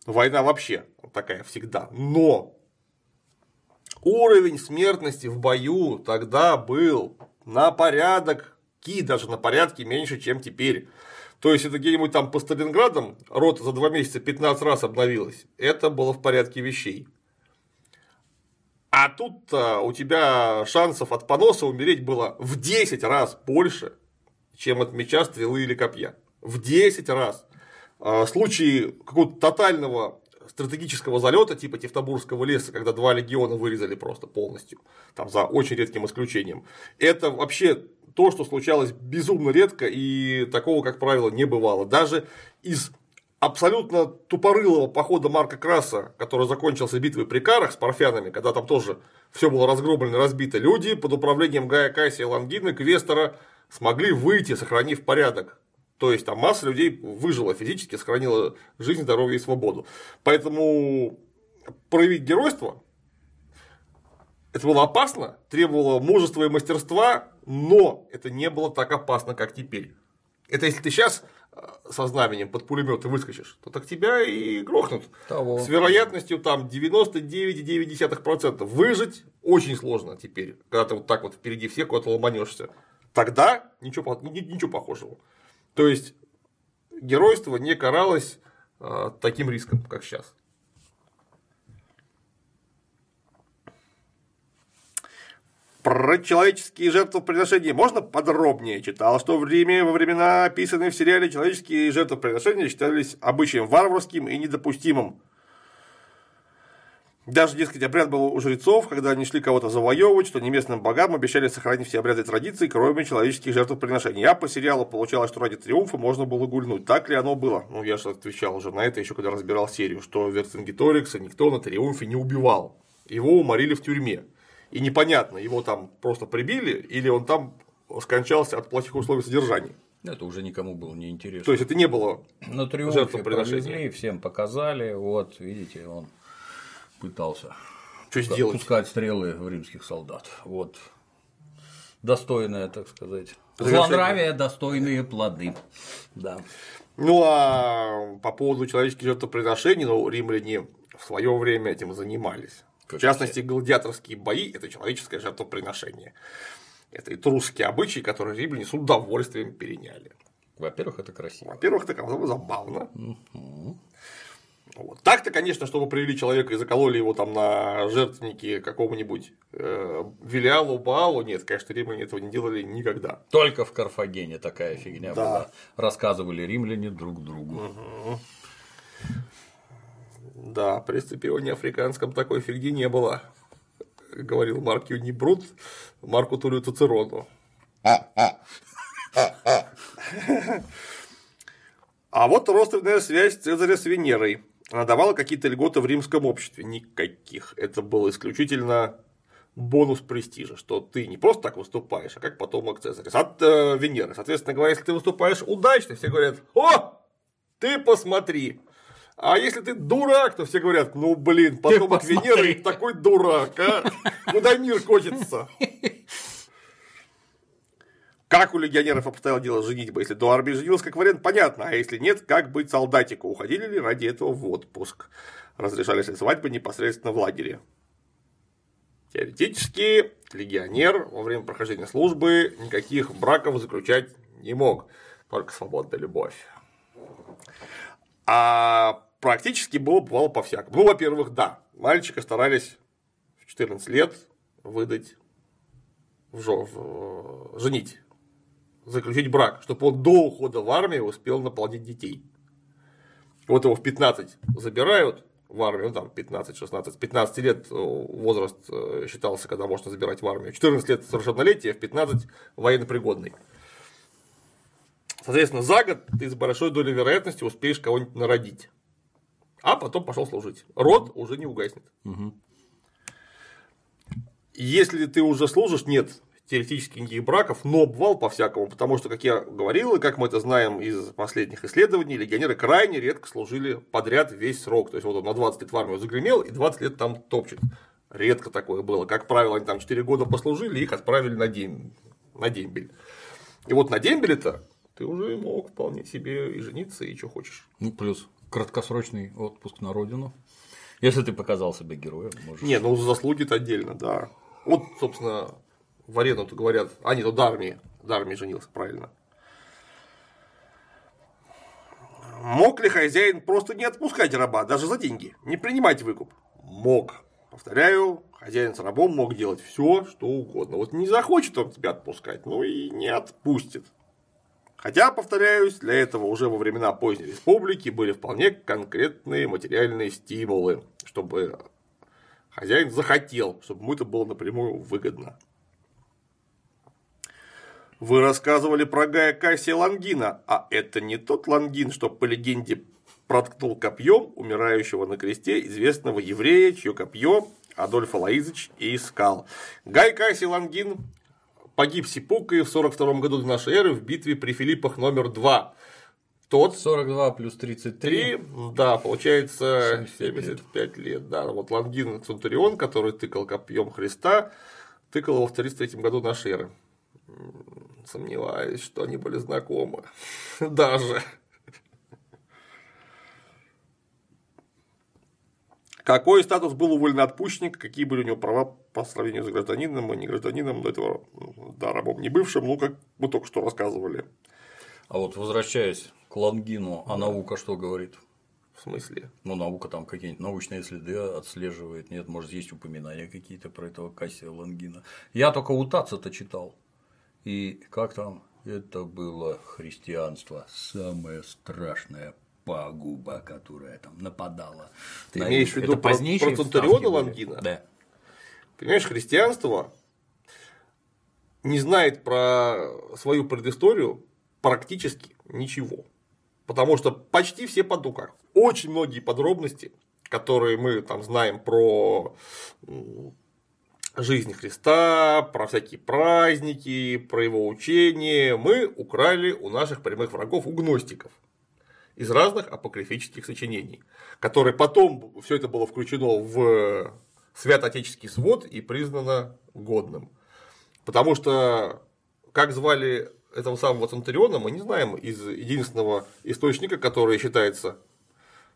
Война вообще такая всегда. Но уровень смертности в бою тогда был на порядок, ки даже на порядке меньше, чем теперь. То есть, это где-нибудь там по Сталинградам рота за два месяца 15 раз обновилась. Это было в порядке вещей. А тут у тебя шансов от поноса умереть было в 10 раз больше, чем от меча, стрелы или копья. В 10 раз. А, случаи какого-то тотального стратегического залета типа Тевтобурского леса, когда два легиона вырезали просто полностью, там за очень редким исключением. Это вообще то, что случалось безумно редко и такого, как правило, не бывало. Даже из абсолютно тупорылого похода Марка Краса, который закончился битвой при Карах с парфянами, когда там тоже все было разгромлено, разбито, люди под управлением Гая Кассия Лангина, Квестера, смогли выйти, сохранив порядок. То есть там масса людей выжила физически, сохранила жизнь, здоровье и свободу. Поэтому проявить геройство это было опасно, требовало мужества и мастерства, но это не было так опасно, как теперь. Это если ты сейчас э, со знаменем под пулемет выскочишь, то так тебя и грохнут. Того. С вероятностью там 99,9%. Выжить очень сложно теперь, когда ты вот так вот впереди всех куда-то ломанешься. Тогда ничего, ничего похожего. То есть геройство не каралось э, таким риском, как сейчас. Про человеческие жертвоприношения можно подробнее? Читал, что в Риме во времена, описанные в сериале, человеческие жертвоприношения считались обычаем варварским и недопустимым. Даже, дескать, обряд был у жрецов, когда они шли кого-то завоевывать, что неместным богам обещали сохранить все обряды и традиции, кроме человеческих жертвоприношений. А по сериалу получалось, что ради триумфа можно было гульнуть. Так ли оно было? Ну, я же отвечал уже на это еще, когда разбирал серию, что Верцингеторикса никто на триумфе не убивал. Его уморили в тюрьме. И непонятно, его там просто прибили, или он там скончался от плохих условий содержания. Это уже никому было не интересно. То есть это не было на триумфе провезли, всем показали, вот видите, он пытался что сделать? пускать стрелы в римских солдат. Вот. Достойное, так сказать. Злонравие, достойные плоды. Да. Ну а по поводу человеческих жертвоприношений, ну, римляне в свое время этим занимались. Как в частности, гладиаторские бои – это человеческое жертвоприношение. Это этрусские обычаи, которые римляне с удовольствием переняли. Во-первых, это красиво. Во-первых, это забавно. Угу. Вот. Так-то, конечно, чтобы привели человека и закололи его там на жертвеннике какому-нибудь э, Вилиалу, Баалу, нет, конечно, римляне этого не делали никогда. Только в Карфагене такая фигня да. была. Рассказывали римляне друг другу. Угу. Да, при Сципионе Африканском такой фигни не было. Говорил Марк Юнибрут Марку Тулю Цицерону. А вот родственная связь Цезаря с Венерой. Она давала какие-то льготы в римском обществе. Никаких. Это был исключительно бонус престижа, что ты не просто так выступаешь, а как потомок Цезаря. От э, Венеры. Соответственно говоря, если ты выступаешь удачно, все говорят, о, ты посмотри. А если ты дурак, то все говорят, ну блин, потомок Венеры такой дурак, а? Куда мир кочется? Как у легионеров обстояло дело с женитьбой? Если до армии женился, как вариант, понятно. А если нет, как быть солдатику? Уходили ли ради этого в отпуск? Разрешались ли свадьбы непосредственно в лагере? Теоретически, легионер во время прохождения службы никаких браков заключать не мог. Только свободная любовь. А практически было бывало по-всякому. Ну, во-первых, да, мальчика старались в 14 лет выдать в, жо... в... женить заключить брак, чтобы он до ухода в армию успел наплодить детей. Вот его в 15 забирают в армию, ну там 15-16, 15 лет э, возраст э, считался, когда можно забирать в армию, 14 лет совершеннолетия, в 15 военнопригодный. Соответственно, за год ты с большой долей вероятности успеешь кого-нибудь народить. А потом пошел служить. Род уже не угаснет. Угу. Если ты уже служишь, нет, теоретически никаких браков, но бывал по-всякому, потому что, как я говорил, и как мы это знаем из последних исследований, легионеры крайне редко служили подряд весь срок. То есть, вот он на 20 лет в армию загремел и 20 лет там топчет. Редко такое было. Как правило, они там 4 года послужили, их отправили на, дем... на дембель. И вот на дембеле-то ты уже мог вполне себе и жениться, и что хочешь. Ну, плюс краткосрочный отпуск на родину. Если ты показал себя героем, можешь. Не, ну заслуги-то отдельно, да. Вот, собственно, в арену-то говорят, а нет, до армии, до женился, правильно. Мог ли хозяин просто не отпускать раба, даже за деньги, не принимать выкуп? Мог. Повторяю, хозяин с рабом мог делать все, что угодно. Вот не захочет он тебя отпускать, ну и не отпустит. Хотя, повторяюсь, для этого уже во времена поздней республики были вполне конкретные материальные стимулы, чтобы хозяин захотел, чтобы ему это было напрямую выгодно. Вы рассказывали про Гая Кассия Лангина, а это не тот Лангин, что по легенде проткнул копьем умирающего на кресте известного еврея, чье копье Адольф Алаизович и искал. Гай Кассий Лангин погиб Сипукой в 42 году до нашей эры в битве при Филиппах номер 2. Тот 42 плюс 33. 3, да, получается 75 лет. лет. Да, вот Лангин Центурион, который тыкал копьем Христа, тыкал его в 33 году нашей эры. Сомневаюсь, что они были знакомы. Даже. Какой статус был у вольноотпущенника, какие были у него права по сравнению с гражданином и не гражданином, до этого, да, рабом не бывшим, ну, как мы только что рассказывали. А вот возвращаясь к Лангину, а наука что говорит? В смысле? Ну, наука там какие-нибудь научные следы отслеживает. Нет, может, есть упоминания какие-то про этого Кассия Лангина. Я только у Таца-то читал. И как там? Это было христианство, самое страшное пагуба, которая там нападала. Ты имеешь в виду про, про Центуриона Лангина? Да. Понимаешь, христианство не знает про свою предысторию практически ничего. Потому что почти все под руках. Очень многие подробности, которые мы там знаем про жизнь Христа, про всякие праздники, про его учение, мы украли у наших прямых врагов, у гностиков из разных апокрифических сочинений, которые потом все это было включено в святоотеческий свод и признано годным. Потому что как звали этого самого Центуриона, мы не знаем из единственного источника, который считается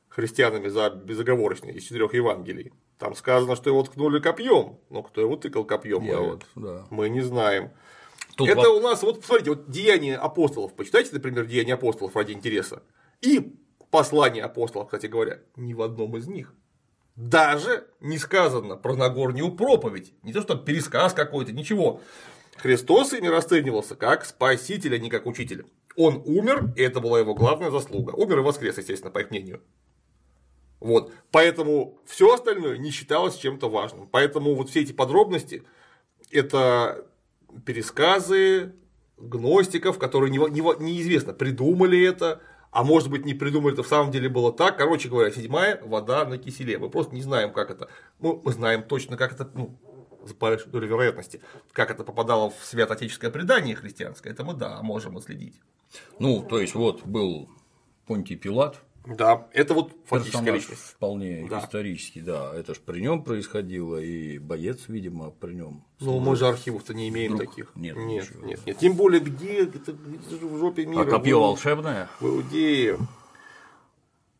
христианами за безоговорочный из четырех Евангелий. Там сказано, что его ткнули копьем, но кто его тыкал копьем, мы, вот, да. мы не знаем. Тут это во... у нас, вот посмотрите, вот деяния апостолов, почитайте, например, деяния апостолов ради интереса. И послание апостолов, кстати говоря, ни в одном из них. Даже не сказано про Нагорнюю проповедь. Не то, что пересказ какой-то, ничего. Христос ими расценивался как спаситель, а не как учитель. Он умер, и это была его главная заслуга. Умер и воскрес, естественно, по их мнению. Вот. Поэтому все остальное не считалось чем-то важным. Поэтому вот все эти подробности это пересказы гностиков, которые не, не, неизвестно, придумали это, а может быть не придумали, это в самом деле было так. Короче говоря, седьмая вода на киселе. Мы просто не знаем, как это. Ну, мы знаем точно, как это, ну, с большой долей вероятности, как это попадало в святоотеческое предание христианское, это мы, да, можем отследить. Ну, то есть, вот был Понтий Пилат, да, это вот фактическая личность. Вполне да. исторический, да. Это же при нем происходило, и боец, видимо, при нем. Ну, мы же архивов-то не имеем Вдруг... таких. Нет, нет, ничего. нет, нет. Тем более, где это, это же в жопе мира. А копье волшебное? В Иудее.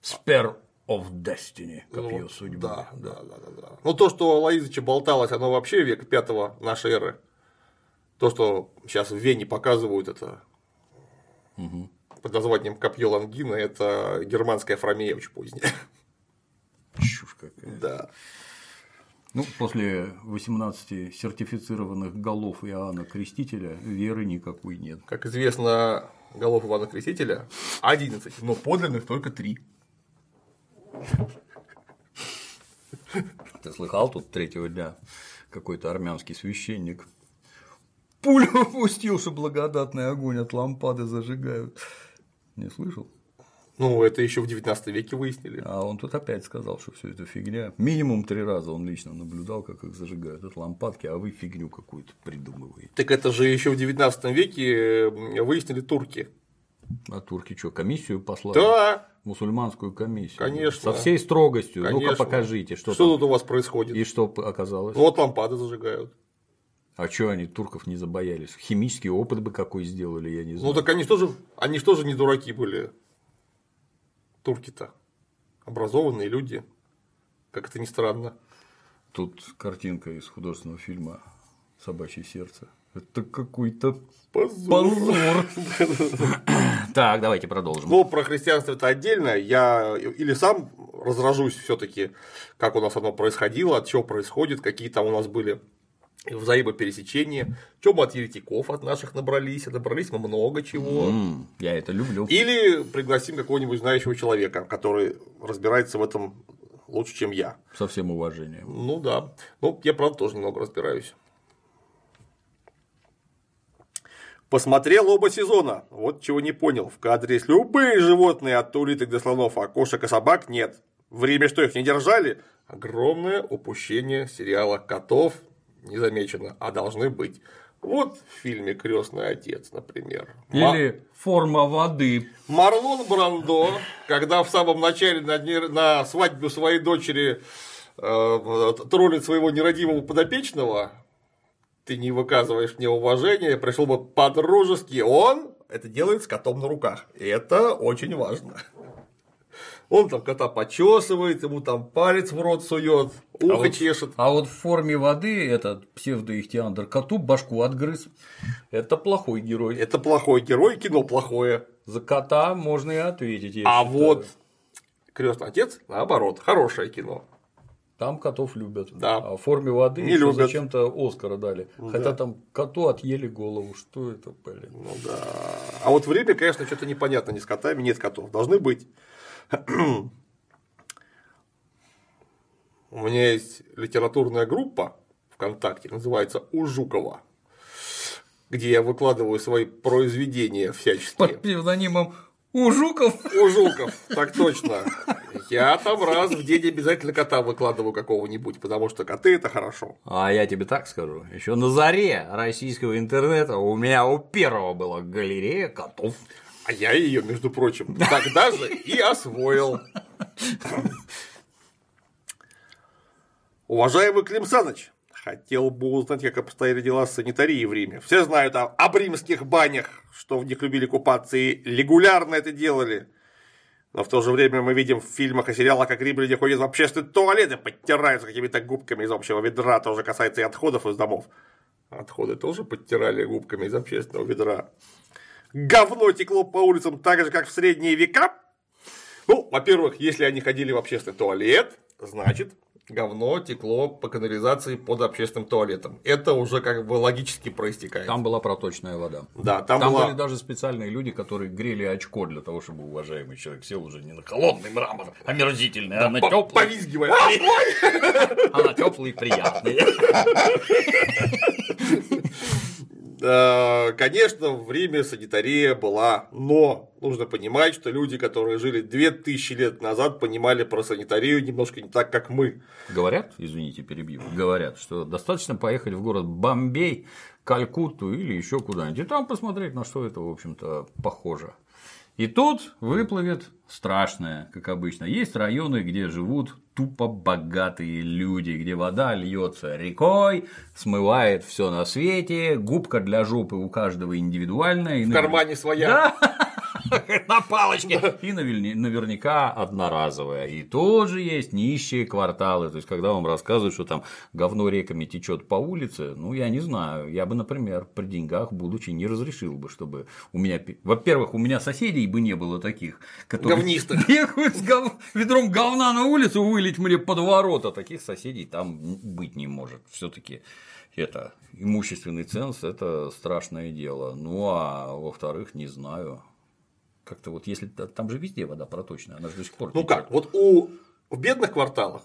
Spear of Destiny, копье ну, судьбы. Да, да, да, да, да. Ну, то, что Лаизыча болталось, оно вообще века пятого нашей эры. То, что сейчас в Вене показывают, это угу под названием Копье Лангина это германская фрамея очень поздняя. Чушь какая. Да. Ну, после 18 сертифицированных голов Иоанна Крестителя веры никакой нет. Как известно, голов Ивана Крестителя 11, но подлинных только 3. Ты слыхал тут третьего дня какой-то армянский священник пулю пустил, что благодатный огонь от лампады зажигают. Не слышал? Ну, это еще в 19 веке выяснили. А он тут опять сказал, что все это фигня. Минимум три раза он лично наблюдал, как их зажигают. Это лампадки, а вы фигню какую-то придумываете. Так это же еще в 19 веке выяснили турки. А турки что, комиссию послали? Да. Мусульманскую комиссию. Конечно. Со всей строгостью. Конечно. Ну-ка покажите, что, Что там. тут у вас происходит? И что оказалось? Вот лампады зажигают. А что они турков не забоялись? Химический опыт бы какой сделали, я не знаю. Ну так они что же, они что же не дураки были? Турки-то. Образованные люди. Как это ни странно. Тут картинка из художественного фильма «Собачье сердце». Это какой-то Позор. позор. Так, давайте продолжим. Ну, про христианство это отдельно. Я или сам разражусь все-таки, как у нас оно происходило, от чего происходит, какие там у нас были взаимопересечения, чем от еретиков от наших набрались, а набрались мы много чего. М, Я это люблю. Или пригласим какого-нибудь знающего человека, который разбирается в этом лучше, чем я. Со всем уважением. Ну да. Ну, я, правда, тоже немного разбираюсь. Посмотрел оба сезона. Вот чего не понял. В кадре есть любые животные от улиток до слонов, а кошек и собак нет. Время, что их не держали, огромное упущение сериала котов не замечено, а должны быть. Вот в фильме Крестный отец, например. Ма- Или форма воды. Марлон Брандо, когда в самом начале на, дне- на свадьбу своей дочери э, троллит своего нерадивого подопечного, ты не выказываешь мне уважения, пришел бы по-дружески, он это делает с котом на руках. И это очень важно. Он там кота почесывает, ему там палец в рот сует, ухо вот- чешет. А вот в форме воды этот псевдоихтиандр коту башку отгрыз. Это плохой герой. Это плохой герой, кино плохое. За кота можно и ответить. А считаю. вот крестный отец, наоборот, хорошее кино. Там котов любят. Да. А в форме воды Не любят. зачем-то Оскара дали. Хотя там коту отъели голову. Что это, блин? Ну да. А вот время, конечно, что-то непонятно ни с котами, нет котов. Должны быть. У меня есть литературная группа ВКонтакте, называется У Жукова, где я выкладываю свои произведения всяческие. Под псевдонимом у Жуков. У Жуков, так точно. Я там раз в день обязательно кота выкладываю какого-нибудь, потому что коты это хорошо. А я тебе так скажу, еще на заре российского интернета у меня у первого была галерея котов. А я ее, между прочим, тогда же и освоил. Уважаемый Клим Саныч, хотел бы узнать, как обстояли дела с санитарией в Риме. Все знают о, об римских банях, что в них любили купаться и регулярно это делали. Но в то же время мы видим в фильмах и сериалах, как римляне ходят в общественный туалет и подтираются какими-то губками из общего ведра. Тоже касается и отходов из домов. Отходы тоже подтирали губками из общественного ведра. Говно текло по улицам так же, как в средние века. Ну, во-первых, если они ходили в общественный туалет, значит, говно текло по канализации под общественным туалетом. Это уже как бы логически проистекает. Там была проточная вода. да, там, Там была... были даже специальные люди, которые грели очко для того, чтобы уважаемый человек сел уже не на холодный мрамор, омерзительный, а на по- теплый, повизгивая. А, а на теплый и приятный. Э, Конечно, в Риме санитария была, но нужно понимать, что люди, которые жили 2000 лет назад, понимали про санитарию немножко не так, как мы. Говорят, извините, перебью, говорят, что достаточно поехать в город Бомбей, Калькутту или еще куда-нибудь, и там посмотреть, на что это, в общем-то, похоже. И тут выплывет страшное, как обычно. Есть районы, где живут тупо богатые люди, где вода льется рекой, смывает все на свете, губка для жопы у каждого индивидуальная. В кармане своя. Да, на палочке. И наверня- наверняка одноразовая. И тоже есть нищие кварталы. То есть, когда вам рассказывают, что там говно реками течет по улице, ну, я не знаю. Я бы, например, при деньгах, будучи, не разрешил бы, чтобы у меня. Во-первых, у меня соседей бы не было таких, которые Говнистых. бегают с гов- ведром говна на улицу вылить мне под ворота. Таких соседей там быть не может. Все-таки это имущественный ценз это страшное дело. Ну а во-вторых, не знаю. Как-то вот если та- там же везде вода проточная, она же до сих пор. Ну течёт. как, вот у в бедных кварталах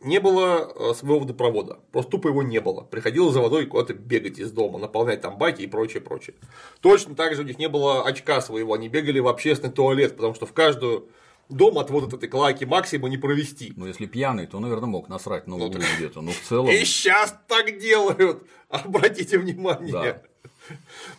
не было э, своего водопровода. Просто тупо его не было. Приходилось за водой куда-то бегать из дома, наполнять там баки и прочее, прочее. Точно так же у них не было очка своего, они бегали в общественный туалет, потому что в каждую дом от этой клаки максимум не провести. Ну, если пьяный, то, наверное, мог насрать на углу где-то. Но в целом. И сейчас так делают. Обратите внимание. Да.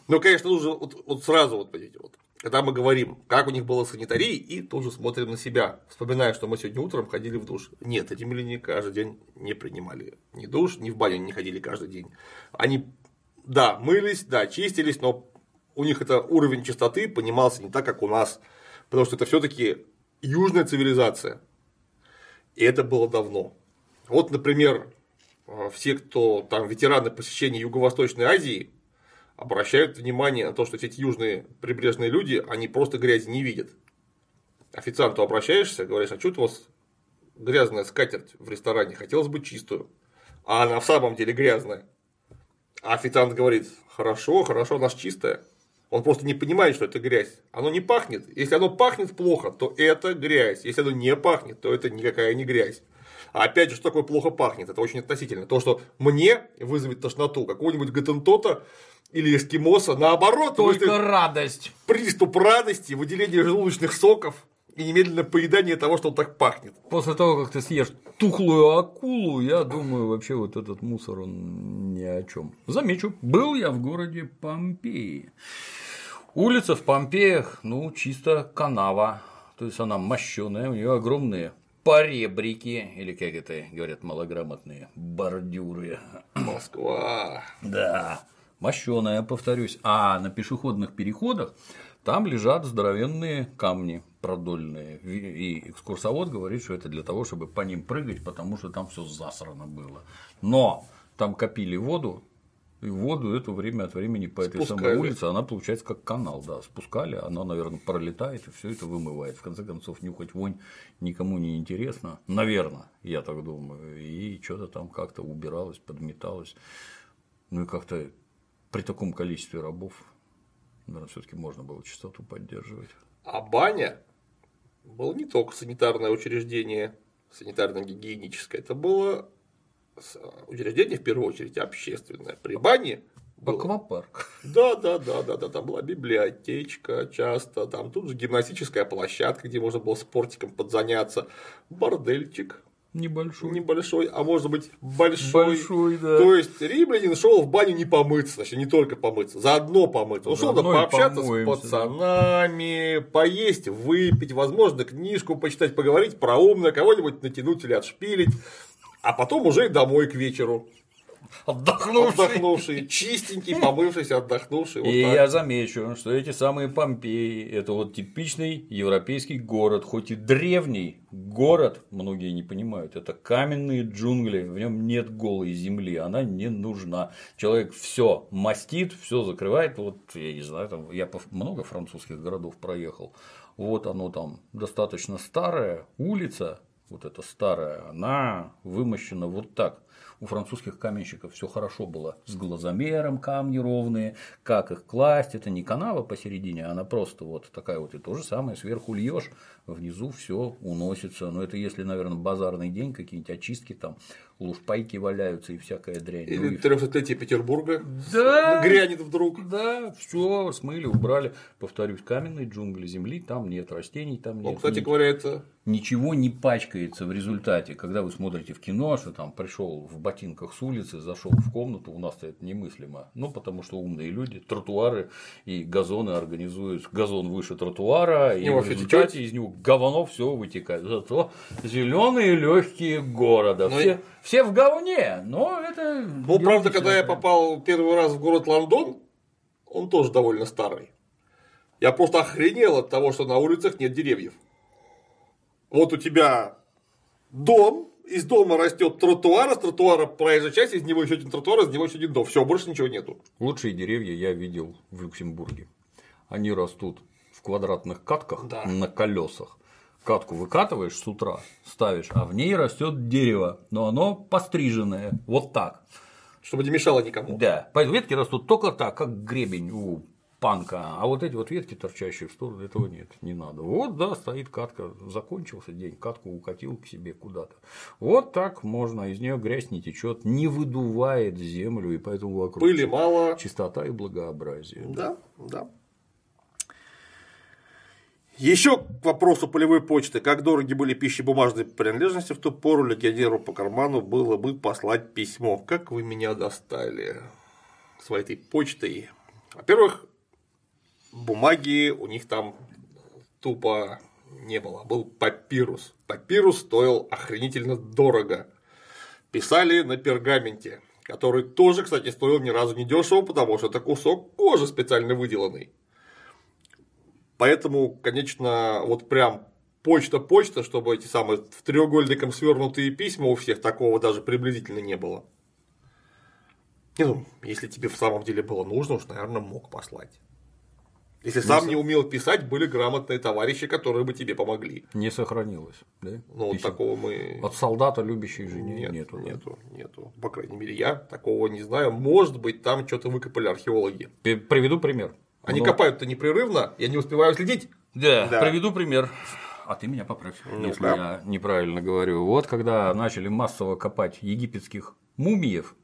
Ну, конечно, нужно вот, вот сразу вот, понимаете, вот, когда мы говорим, как у них было с санитарией, и тоже смотрим на себя, вспоминая, что мы сегодня утром ходили в душ. Нет, эти миллионы каждый день не принимали ни душ, ни в баню не ходили каждый день. Они, да, мылись, да, чистились, но у них это уровень чистоты понимался не так, как у нас, потому что это все-таки южная цивилизация. И это было давно. Вот, например, э, все, кто там ветераны посещения Юго-Восточной Азии, обращают внимание на то, что все эти южные прибрежные люди, они просто грязи не видят. Официанту обращаешься, говоришь, а что у вас грязная скатерть в ресторане, хотелось бы чистую, а она в самом деле грязная. А официант говорит, хорошо, хорошо, она ж чистая. Он просто не понимает, что это грязь. Оно не пахнет. Если оно пахнет плохо, то это грязь. Если оно не пахнет, то это никакая не грязь. А опять же, что такое плохо пахнет? Это очень относительно. То, что мне вызовет тошноту, какого-нибудь гатентота или эскимоса, наоборот, Только радость. приступ радости, выделение желудочных соков и немедленное поедание того, что он так пахнет. После того, как ты съешь тухлую акулу, я думаю, вообще вот этот мусор, он ни о чем. Замечу, был я в городе Помпеи. Улица в Помпеях, ну, чисто канава. То есть она мощеная, у нее огромные поребрики, или как это говорят малограмотные, бордюры. Москва. Да, мощеная, повторюсь. А на пешеходных переходах там лежат здоровенные камни продольные. И экскурсовод говорит, что это для того, чтобы по ним прыгать, потому что там все засрано было. Но там копили воду, и воду эту время от времени по этой Спускали. самой улице, она получается как канал, да, спускали, она, наверное, пролетает и все это вымывает. В конце концов, нюхать вонь никому не интересно, наверное, я так думаю, и что-то там как-то убиралось, подметалось. Ну и как-то при таком количестве рабов, наверное, все-таки можно было чистоту поддерживать. А баня было не только санитарное учреждение, санитарно-гигиеническое, это было с- учреждение, в первую очередь, общественное. При бане было- Аквапарк. Да, да, да, да, да, там была библиотечка часто, там тут же гимнастическая площадка, где можно было спортиком подзаняться, бордельчик Небольшой. небольшой, а может быть большой. Большой, да. То есть римлянин шел в баню не помыться, значит, не только помыться, заодно помыться. Заодно и пообщаться с помоемся, пацанами, поесть, выпить, возможно, книжку почитать, поговорить про умное, кого-нибудь натянуть или отшпилить, а потом уже и домой к вечеру. Отдохнувший. Отдохнувший, чистенький, помывшийся, отдохнувший. вот И так. я замечу, что эти самые Помпеи – это вот типичный европейский город, хоть и древний город, многие не понимают, это каменные джунгли, в нем нет голой земли, она не нужна. Человек все мастит, все закрывает, вот я не знаю, там, я много французских городов проехал, вот оно там достаточно старая улица, вот эта старая, она вымощена вот так. У французских каменщиков все хорошо было с глазомером, камни ровные, как их класть, это не канава посередине, она просто вот такая вот, и то же самое, сверху льешь, внизу все уносится, но это если, наверное, базарный день, какие-нибудь очистки там, лужпайки валяются и всякая дрянь. Ну Или и 300-летие Петербурга Да. грянет вдруг. да, все смыли, убрали. Повторюсь, каменные джунгли, земли там нет, растений там нет. Ну, кстати ни- говоря, это ничего не пачкается в результате, когда вы смотрите в кино, что там пришел в ботинках с улицы, зашел в комнату, у нас это немыслимо. Ну, потому что умные люди, тротуары и газоны организуют газон выше тротуара, и в результате из него говно все вытекает. Зато зеленые легкие города. Ну, все, все в говне, но это. Ну, правда, когда я попал первый раз в город Лондон, он тоже довольно старый. Я просто охренел от того, что на улицах нет деревьев. Вот у тебя дом, из дома растет тротуар, с тротуара проезжая часть, из него еще один тротуар, из него еще один дом. Все, больше ничего нету. Лучшие деревья я видел в Люксембурге. Они растут в квадратных катках Да. на колесах. Катку выкатываешь с утра, ставишь, а в ней растет дерево, но оно постриженное, вот так. Чтобы не мешало никому. Да, поэтому ветки растут только так, как гребень у панка, а вот эти вот ветки, торчащие в сторону, этого нет, не надо. Вот, да, стоит катка, закончился день, катку укатил к себе куда-то. Вот так можно, из нее грязь не течет, не выдувает землю, и поэтому вокруг Пыли мало. чистота и благообразие. Да, да. Еще к вопросу полевой почты. Как дороги были пищебумажные принадлежности в ту пору легионеру по карману было бы послать письмо. Как вы меня достали с этой почтой? Во-первых, бумаги у них там тупо не было. Был папирус. Папирус стоил охренительно дорого. Писали на пергаменте, который тоже, кстати, стоил ни разу не дешево, потому что это кусок кожи специально выделанный. Поэтому, конечно, вот прям почта-почта, чтобы эти самые в треугольником свернутые письма у всех такого даже приблизительно не было. Не, ну, если тебе в самом деле было нужно, уж, наверное, мог послать. Если сам не умел писать, были грамотные товарищи, которые бы тебе помогли. Не сохранилось, да? Ну, вот Писем. такого мы. От солдата, любящей жене, Нет, нету. да? нету, нету. По крайней мере, я такого не знаю. Может быть, там что-то выкопали археологи. Приведу пример. Они Ну, копают-то непрерывно, я не успеваю следить. Да, Да. приведу пример. А ты меня поправь, Ну, если да. я неправильно говорю. Вот когда начали массово копать египетских мумиев,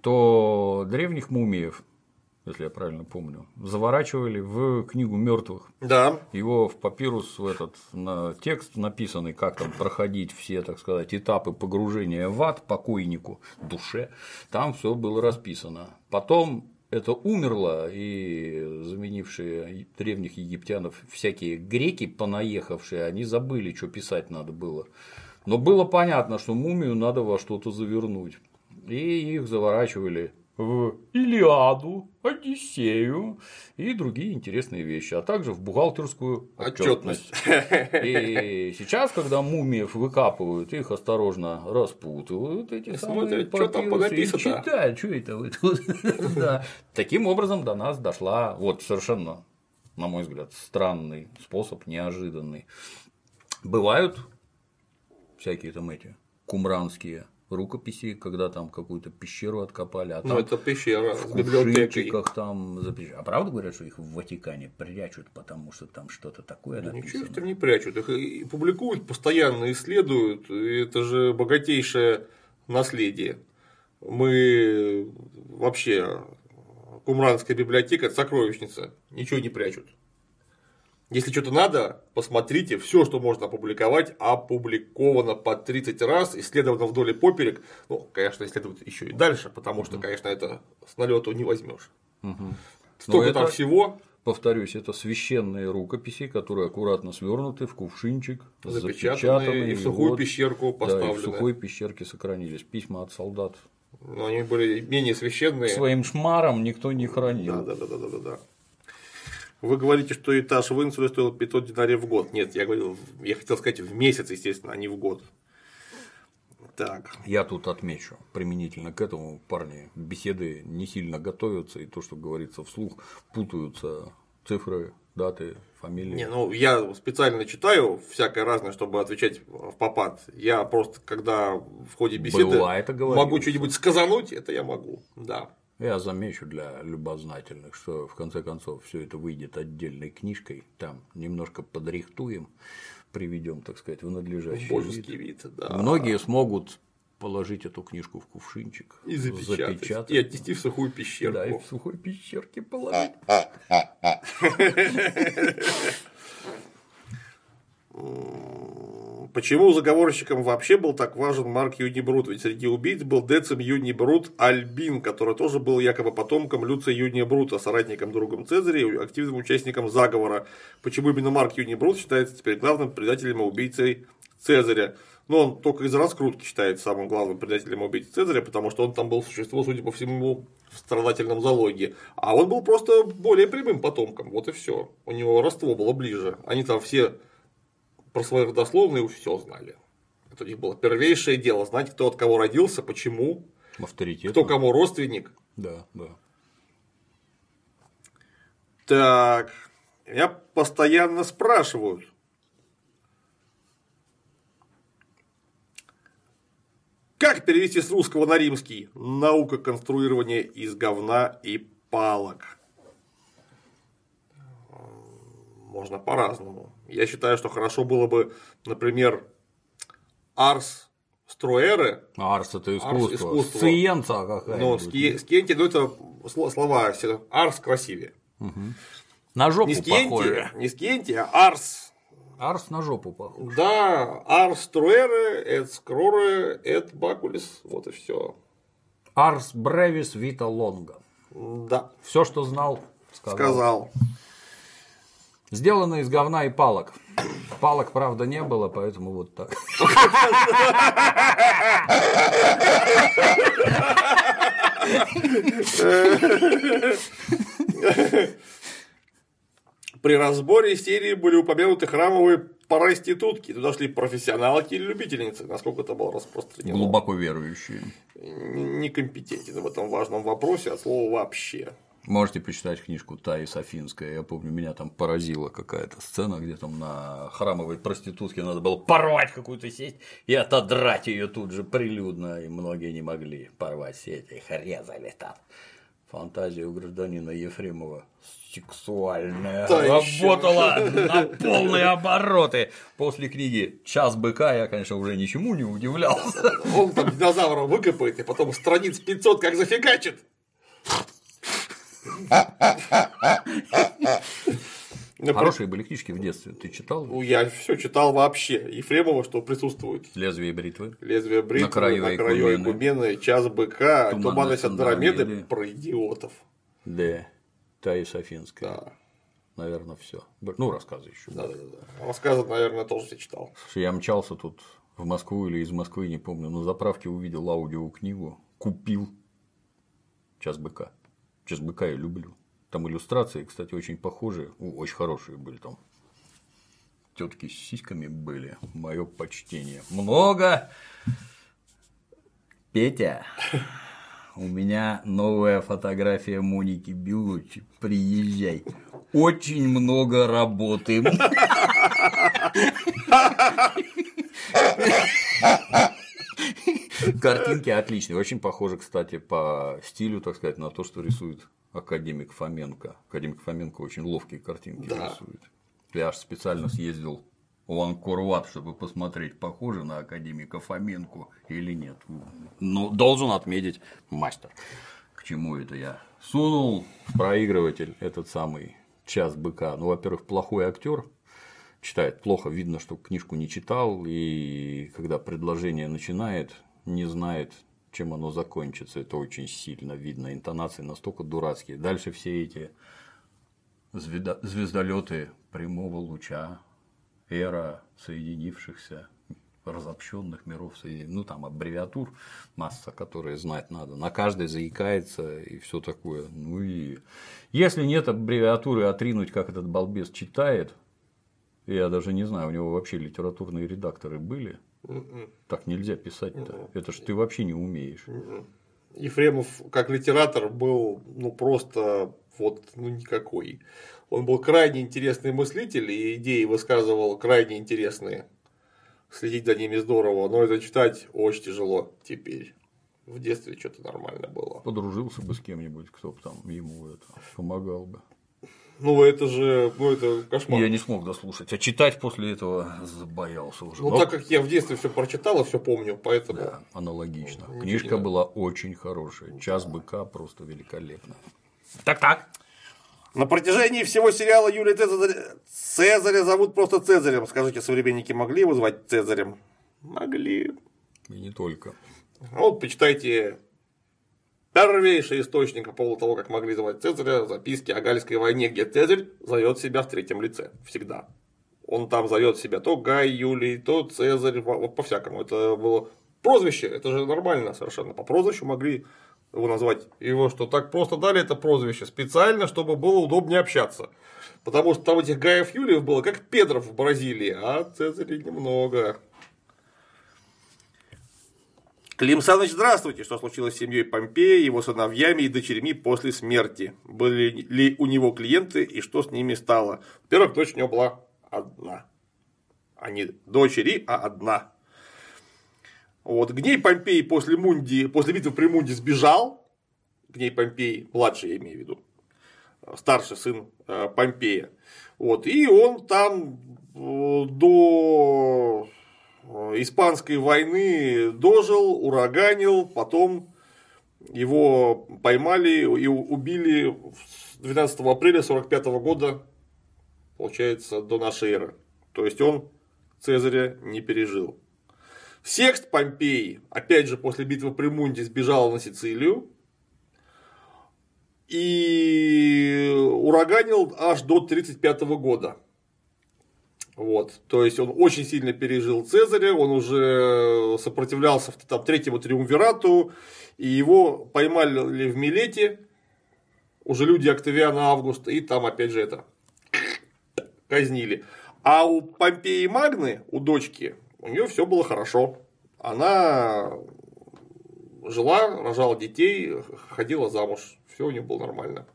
то древних мумиев, если я правильно помню, заворачивали в книгу мертвых. Да, Его в папирус в этот на текст написанный, как там проходить все, так сказать, этапы погружения в ад покойнику, душе, там все было расписано. Потом это умерло, и заменившие древних египтянов всякие греки, понаехавшие, они забыли, что писать надо было. Но было понятно, что мумию надо во что-то завернуть. И их заворачивали в Илиаду, Одиссею и другие интересные вещи, а также в бухгалтерскую Отчетность. И сейчас, когда мумиев выкапывают, их осторожно распутывают, эти самые смотрят, что там понаписано. читают, что это вы тут. Таким образом до нас дошла вот совершенно, на мой взгляд, странный способ, неожиданный. Бывают всякие там эти кумранские рукописи, когда там какую-то пещеру откопали, а ну это пещера в библиотекой. кувшинчиках там запрещено. А правда говорят, что их в Ватикане прячут, потому что там что-то такое Ничего написано? их там не прячут, их и публикуют, постоянно исследуют, и это же богатейшее наследие. Мы вообще, Кумранская библиотека – сокровищница, ничего не прячут. Если что-то надо, посмотрите, все, что можно опубликовать, опубликовано по 30 раз, исследовано вдоль и поперек. Ну, конечно, исследовать еще и дальше, потому что, конечно, это с налету не возьмешь. Столько Но там это- всего, Повторюсь, это священные рукописи, которые аккуратно свернуты в кувшинчик, запечатанные и в сухую вот, пещерку да, и поставлены. в сухой пещерке сохранились. Письма от солдат. Но они были менее священные. Своим шмаром никто не хранил. Да, да, да, да, да, да. Вы говорите, что этаж в Инсуле стоил 500 динариев в год. Нет, я говорил, я хотел сказать в месяц, естественно, а не в год. Так. Я тут отмечу, применительно к этому парни беседы не сильно готовятся, и то, что говорится вслух, путаются цифры, даты, фамилии. Не, ну я специально читаю всякое разное, чтобы отвечать в попад. Я просто, когда в ходе беседы Бывает, оговорился. могу что-нибудь сказануть, это я могу. Да. Я замечу для любознательных, что в конце концов все это выйдет отдельной книжкой, там немножко подрихтуем, приведем, так сказать, в надлежащий Божеский вид. вид, да. Многие смогут положить эту книжку в кувшинчик, И запечатать. запечатать. И отнести в сухую пещерку. Да, и в сухой пещерке положить. Почему заговорщикам вообще был так важен Марк Юнибрут? Ведь среди убийц был Децим Юнибрут Альбин, который тоже был якобы потомком Люция Юнибрута, соратником, другом Цезаря и активным участником заговора. Почему именно Марк Юнибрут считается теперь главным предателем и убийцей Цезаря? Но он только из раскрутки считается самым главным предателем и убийцей Цезаря, потому что он там был существо, судя по всему, в страдательном залоге. А он был просто более прямым потомком, вот и все. У него родство было ближе. Они там все про свои родословные все знали. Это у них было первейшее дело, знать, кто от кого родился, почему, Авторитет. кто кому родственник. Да, да. Так, меня постоянно спрашивают. Как перевести с русского на римский? Наука конструирования из говна и палок. Можно по-разному. Я считаю, что хорошо было бы, например, Арс Струэры. Арс это искусство. искусство. Сиенца какая-нибудь. Ну, ски- скиенти, ну это сло- слова, Арс красивее. На жопу Не скиенти, похоже. не скиенти, а Арс. Арс на жопу похож. Да, Арс Струэры, Эд Скроры, Эд Бакулис, вот и все. Арс бревис вита лонга. Да, Все, что знал, сказал. сказал. Сделано из говна и палок. Палок, правда, не было, поэтому вот так. При разборе серии были упомянуты храмовые проститутки. Туда шли профессионалки или любительницы, насколько это было распространено. Глубоко верующие. Некомпетентен в этом важном вопросе от слова вообще. Можете почитать книжку Таи Софинская. Я помню, меня там поразила какая-то сцена, где там на храмовой проститутке надо было порвать какую-то сеть и отодрать ее тут же прилюдно, и многие не могли порвать сеть, их резали там. Фантазия у гражданина Ефремова сексуальная Да работала на полные обороты. После книги «Час быка» я, конечно, уже ничему не удивлялся. Он там динозавра выкопает и потом страниц 500 как зафигачит. Ну, Хорошие были книжки в детстве. Ты читал? Ну, Я все читал вообще. Ефремова, что присутствует. «Лезвие бритвы». Лезвие бритвы, На краю на краю Игумены. Час быка, Туманность Андромеды про идиотов. Да, Таи Софинская. Да. Наверное, все. Ну, рассказы еще. Да, да, да. Рассказы, наверное, тоже все читал. Я мчался тут в Москву или из Москвы, не помню, на заправке увидел аудиокнигу, купил час быка. Час быка я люблю. Там иллюстрации, кстати, очень похожие, очень хорошие были там. Тетки с сиськами были. Мое почтение. Много. Петя, у меня новая фотография Моники Белучи. Приезжай. Очень много работы. Картинки отличные. Очень похожи, кстати, по стилю, так сказать, на то, что рисует академик Фоменко. Академик Фоменко очень ловкие картинки Да. рисует. Я аж специально съездил в Анкорват, чтобы посмотреть, похоже на академика Фоменко или нет. Ну, должен отметить мастер. К чему это я? Сунул в проигрыватель этот самый час быка. Ну, во-первых, плохой актер, читает плохо, видно, что книжку не читал, и когда предложение начинает, не знает, чем оно закончится. Это очень сильно видно. Интонации настолько дурацкие. Дальше все эти звездолеты прямого луча, эра соединившихся разобщенных миров, ну там аббревиатур масса, которые знать надо, на каждой заикается и все такое. Ну и если нет аббревиатуры отринуть, как этот балбес читает, я даже не знаю, у него вообще литературные редакторы были. Так нельзя писать-то. Это ж ты вообще не умеешь. Ефремов как литератор был ну просто вот ну никакой. Он был крайне интересный мыслитель и идеи высказывал крайне интересные. Следить за ними здорово, но это читать очень тяжело теперь. В детстве что-то нормально было. Подружился бы с кем-нибудь, кто бы там ему это помогал бы. Ну это же, ну это кошмар. Я не смог дослушать, а читать после этого забоялся уже. Ну Но- так как я в детстве все прочитал и все помню, поэтому. Да, аналогично. Ничего Книжка не была очень хорошая. Час быка просто великолепно. Так-так. На протяжении всего сериала Юлия Цезаря, Цезаря зовут просто Цезарем. Скажите, современники могли его звать Цезарем? Могли. И не только. Вот почитайте первейший источник по поводу того, как могли звать Цезаря, записки о Гальской войне, где Цезарь зовет себя в третьем лице. Всегда. Он там зовет себя то Гай Юлий, то Цезарь, во- вот по-всякому. Это было прозвище, это же нормально совершенно. По прозвищу могли его назвать. Его что, так просто дали это прозвище специально, чтобы было удобнее общаться. Потому что там этих Гаев Юлиев было как Петров в Бразилии, а Цезарей немного. Клим Саныч, здравствуйте. Что случилось с семьей Помпея, его сыновьями и дочерьми после смерти? Были ли у него клиенты и что с ними стало? Во-первых, дочь у него была одна. А не дочери, а одна. Вот. Гней Помпей после, Мунди, после битвы при Мунде сбежал. Гней Помпей, младший я имею в виду. старший сын э, Помпея. Вот, и он там э, до Испанской войны дожил, ураганил, потом его поймали и убили 12 апреля 1945 года, получается, до нашей эры. То есть он Цезаря не пережил. Секст Помпей, опять же, после битвы при Мунде сбежал на Сицилию и ураганил аж до 1935 года. Вот, то есть он очень сильно пережил Цезаря, он уже сопротивлялся там, третьему триумвирату, и его поймали в Милете, уже люди Октавиана Августа, и там опять же это казнили. А у Помпеи Магны, у дочки, у нее все было хорошо. Она жила, рожала детей, ходила замуж. Все у нее было нормально.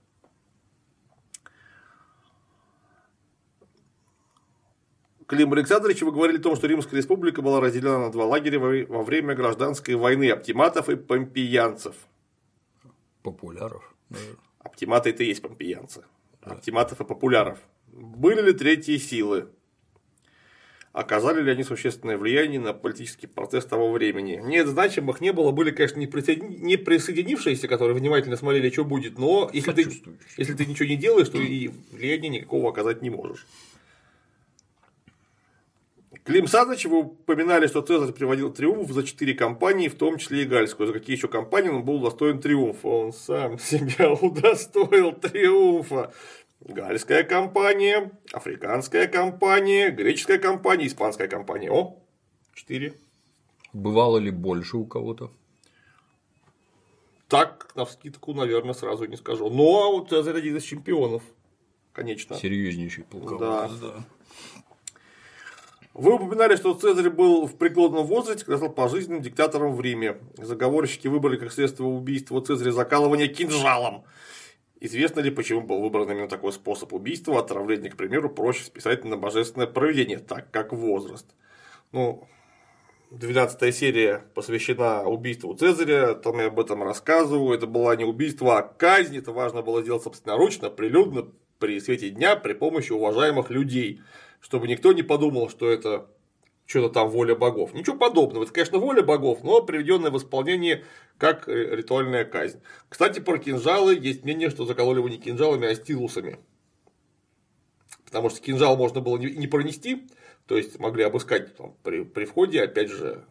Клим Александрович, вы говорили о том, что Римская республика была разделена на два лагеря во время гражданской войны оптиматов и помпеянцев. Популяров. Оптиматы это и есть помпеянцы. Оптиматов и популяров. Были ли третьи силы? Оказали ли они существенное влияние на политический процесс того времени? Нет, значимых не было. Были, конечно, не, присоединившиеся, которые внимательно смотрели, что будет, но если ты, если ты ничего не делаешь, то и влияния никакого оказать не можешь. Клим Саныч, вы упоминали, что Цезарь приводил триумф за четыре компании, в том числе и Гальскую. За какие еще компании он был достоин триумфа? Он сам себя удостоил триумфа. Гальская компания, африканская компания, греческая компания, испанская компания. О, четыре. Бывало ли больше у кого-то? Так, на вскидку, наверное, сразу не скажу. Но вот Цезарь один из чемпионов, конечно. Серьезнейший полководец, да. да. Вы упоминали, что Цезарь был в преклонном возрасте, когда стал пожизненным диктатором в Риме. Заговорщики выбрали как следствие убийства Цезаря закалывание кинжалом. Известно ли, почему был выбран именно такой способ убийства? Отравление, к примеру, проще списать на божественное проведение, так как возраст. Ну, 12 серия посвящена убийству Цезаря, там я об этом рассказываю. Это было не убийство, а казнь. Это важно было сделать собственноручно, прилюдно, при свете дня, при помощи уважаемых людей чтобы никто не подумал, что это что-то там воля богов. Ничего подобного. Это, конечно, воля богов, но приведенная в исполнение как э, ритуальная казнь. Кстати, про кинжалы есть мнение, что закололи его не кинжалами, а стилусами. Потому что кинжал можно было не пронести, то есть могли обыскать там, при, при входе, опять же,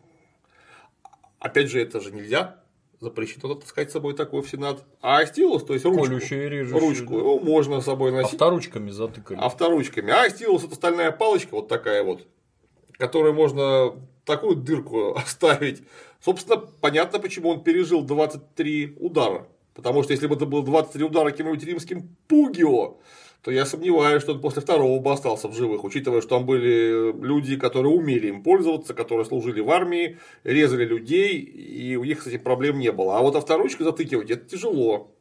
опять же, это же нельзя запрещено таскать с собой такой в Сенат. А стилус, то есть ручку, ручку да. его можно с собой носить. Авторучками затыкали. Авторучками. А стилус это стальная палочка, вот такая вот, которой можно такую дырку оставить. Собственно, понятно, почему он пережил 23 удара. Потому что если бы это было 23 удара каким-нибудь римским Пугио, то я сомневаюсь, что он после второго бы остался в живых, учитывая, что там были люди, которые умели им пользоваться, которые служили в армии, резали людей, и у них с этим проблем не было. А вот авторучку затыкивать это тяжело.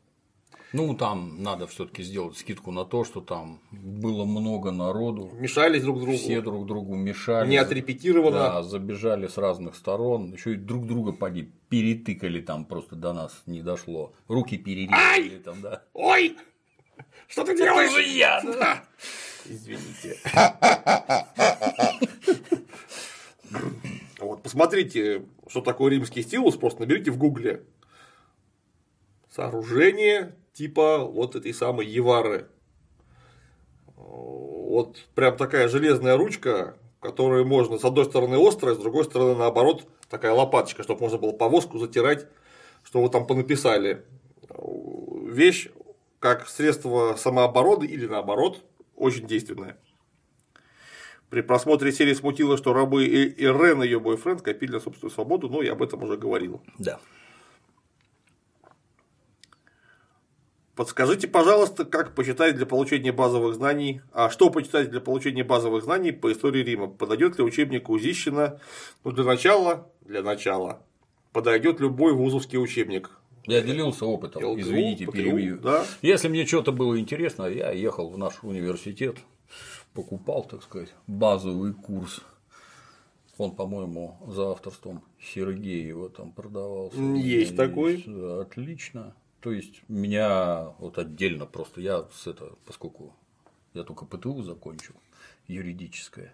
Ну, там надо все-таки сделать скидку на то, что там было много народу. Мешались друг другу. Все друг другу мешали. Не отрепетировано. Да, забежали с разных сторон. Еще и друг друга поди перетыкали там просто до нас не дошло. Руки перерезали там, да. Ой! Что ты делаешь? Это же я. Да. Извините. Вот, посмотрите, что такое римский стилус, просто наберите в гугле. Сооружение типа вот этой самой Евары. Вот прям такая железная ручка, которую можно с одной стороны острая, с другой стороны наоборот такая лопаточка, чтобы можно было повозку затирать, что вы там понаписали. Вещь как средство самообороны или наоборот очень действенное. При просмотре серии смутило, что рабы и ее бойфренд копили на собственную свободу, но я об этом уже говорил. Да. Подскажите, пожалуйста, как почитать для получения базовых знаний, а что почитать для получения базовых знаний по истории Рима? Подойдет ли учебник Узищина? Ну, для начала, для начала, подойдет любой вузовский учебник. Я делился опытом, ЛГУ, извините, перебью. Да? Если мне что-то было интересно, я ехал в наш университет, покупал, так сказать, базовый курс. Он, по-моему, за авторством Сергеева там продавался. Есть такой. Отлично. То есть меня вот отдельно просто я с это, поскольку я только ПТУ закончил, юридическое,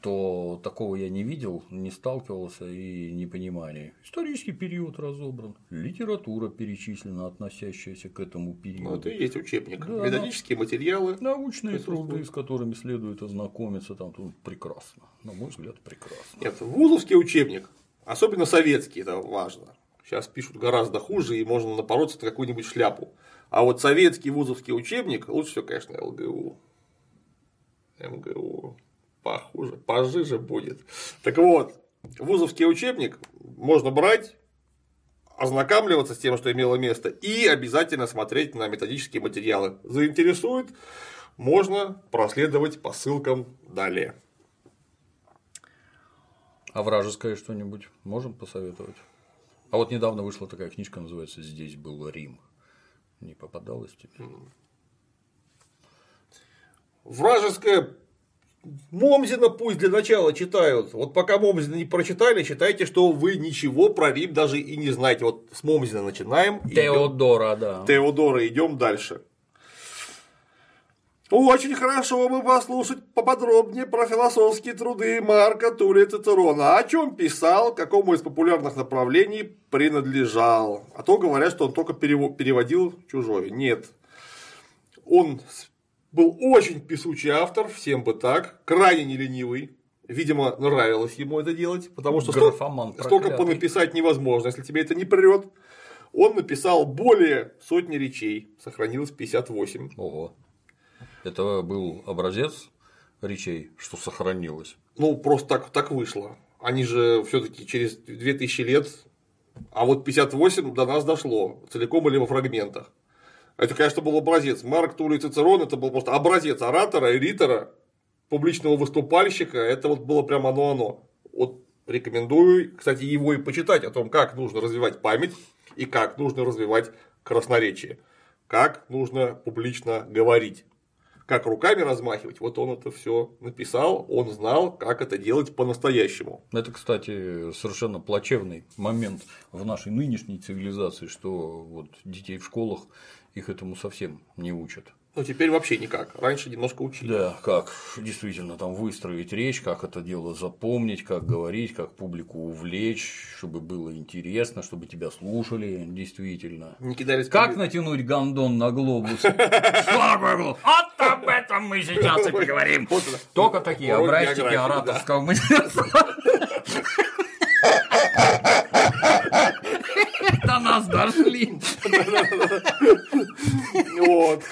то такого я не видел, не сталкивался и не понимали. Исторический период разобран, литература перечислена, относящаяся к этому периоду. Ну, это и есть учебник. Да, Методические материалы. Научные труды, с которыми следует ознакомиться, там тут прекрасно. На мой взгляд, прекрасно. Нет, вузовский учебник, особенно советский, это важно. Сейчас пишут гораздо хуже, и можно напороться на какую-нибудь шляпу. А вот советский вузовский учебник, лучше всего, конечно, ЛГУ. МГУ похуже, пожиже будет. Так вот, вузовский учебник можно брать, ознакомливаться с тем, что имело место, и обязательно смотреть на методические материалы. Заинтересует, можно проследовать по ссылкам далее. А вражеское что-нибудь можем посоветовать? А вот недавно вышла такая книжка, называется «Здесь был Рим». Не попадалась тебе? Вражеское Момзина пусть для начала читают. Вот пока Момзина не прочитали, считайте, что вы ничего про Рим даже и не знаете. Вот с Момзина начинаем. и идём- Теодора, да. Теодора, идем дальше. Очень хорошо бы послушать поподробнее про философские труды Марка Тулия Цицерона. О чем писал, какому из популярных направлений принадлежал. А то говорят, что он только перево- переводил чужое. Нет. Он был очень писучий автор, всем бы так, крайне неленивый. Видимо, нравилось ему это делать, потому что Графоман столько проклятый. понаписать невозможно, если тебе это не прет. Он написал более сотни речей, сохранилось 58. Ого. Это был образец речей, что сохранилось. Ну, просто так, так вышло. Они же все-таки через 2000 лет, а вот 58 до нас дошло, целиком или во фрагментах. Это, конечно, был образец. Марк Тулей Цицерон это был просто образец оратора, ритора, публичного выступальщика. Это вот было прямо оно-оно. Вот рекомендую, кстати, его и почитать о том, как нужно развивать память и как нужно развивать красноречие. Как нужно публично говорить. Как руками размахивать, вот он это все написал, он знал, как это делать по-настоящему. Это, кстати, совершенно плачевный момент в нашей нынешней цивилизации, что вот детей в школах их этому совсем не учат. Но теперь вообще никак. Раньше немножко учили. Да, как действительно там выстроить речь, как это дело запомнить, как говорить, как публику увлечь, чтобы было интересно, чтобы тебя слушали, действительно. Не кидались Как под- натянуть гондон на глобус? Такое глобус? Вот об этом мы сейчас и поговорим. Только такие образчики ораторского мастерства. До нас дошли. Вот.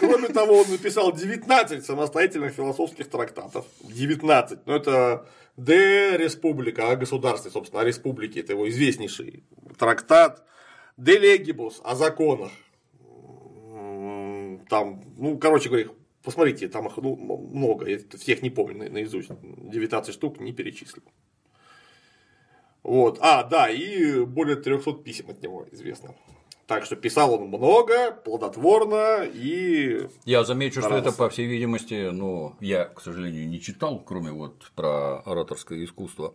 Он написал 19 самостоятельных философских трактатов. 19. Но это De Республика, о государстве, собственно, о республике. Это его известнейший трактат. De Legibus, о законах. Там, ну, короче говоря, посмотрите, там их ну, много. Я всех не помню на- наизусть. 19 штук не перечислю. Вот. А, да, и более 300 писем от него известно. Так что писал он много, плодотворно и Я замечу, что это, по всей видимости, ну, я, к сожалению, не читал, кроме вот про ораторское искусство.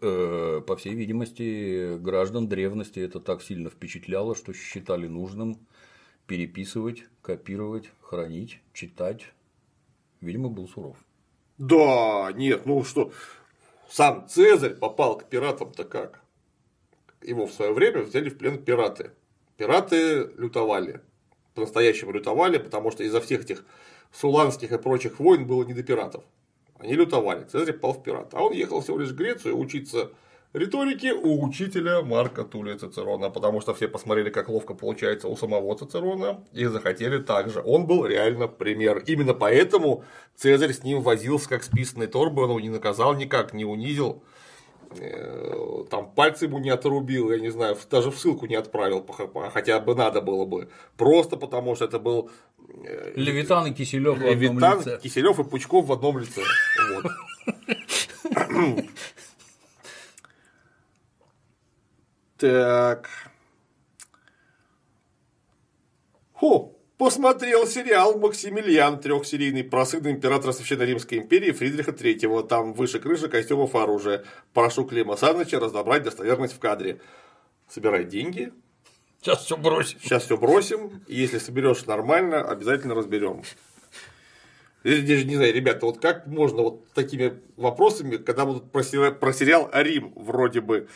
Э, По всей видимости, граждан древности это так сильно впечатляло, что считали нужным переписывать, копировать, хранить, читать. Видимо, был суров. Да, нет, ну что, сам Цезарь попал к пиратам-то как? Его в свое время взяли в плен пираты. Пираты лютовали. По-настоящему лютовали, потому что из-за всех этих суланских и прочих войн было не до пиратов. Они лютовали. Цезарь попал в пират. А он ехал всего лишь в Грецию учиться риторике у учителя Марка Тулия Цицерона, потому что все посмотрели, как ловко получается у самого Цицерона, и захотели так же. Он был реально пример. Именно поэтому Цезарь с ним возился как с писаной торбой, он его не наказал никак, не унизил, там пальцы ему не отрубил, я не знаю, даже в ссылку не отправил, хотя бы надо было бы. Просто потому что это был э, Левитан и Киселев в одном Левитан, лице. Киселев и Пучков в одном лице. Вот. Так. Хо, посмотрел сериал «Максимилиан», трехсерийный про сына императора Священной Римской империи Фридриха III. Там выше крыши костюмов и оружия. Прошу Клима Саныча разобрать достоверность в кадре. Собирай деньги. Сейчас все бросим. Сейчас все бросим, и если соберешь нормально, обязательно разберем. Даже не знаю, ребята, вот как можно вот такими вопросами, когда будут про сериал, про сериал Рим вроде бы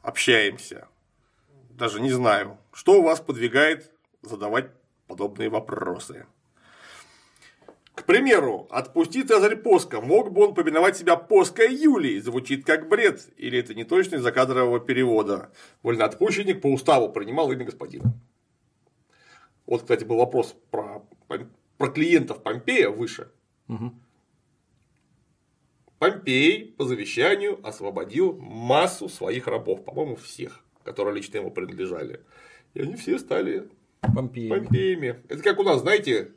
общаемся. Даже не знаю, что у вас подвигает задавать подобные вопросы. К примеру, «Отпусти Цезарь Поска». Мог бы он поминовать себя Поской Юлией? Звучит как бред. Или это не точно из закадрового перевода? Вольноотпущенник по уставу принимал имя господина. Вот, кстати, был вопрос про, про клиентов Помпея выше. Угу. Помпей по завещанию освободил массу своих рабов, по-моему, всех, которые лично ему принадлежали. И они все стали Помпеями. Помпеями. Это как у нас, знаете,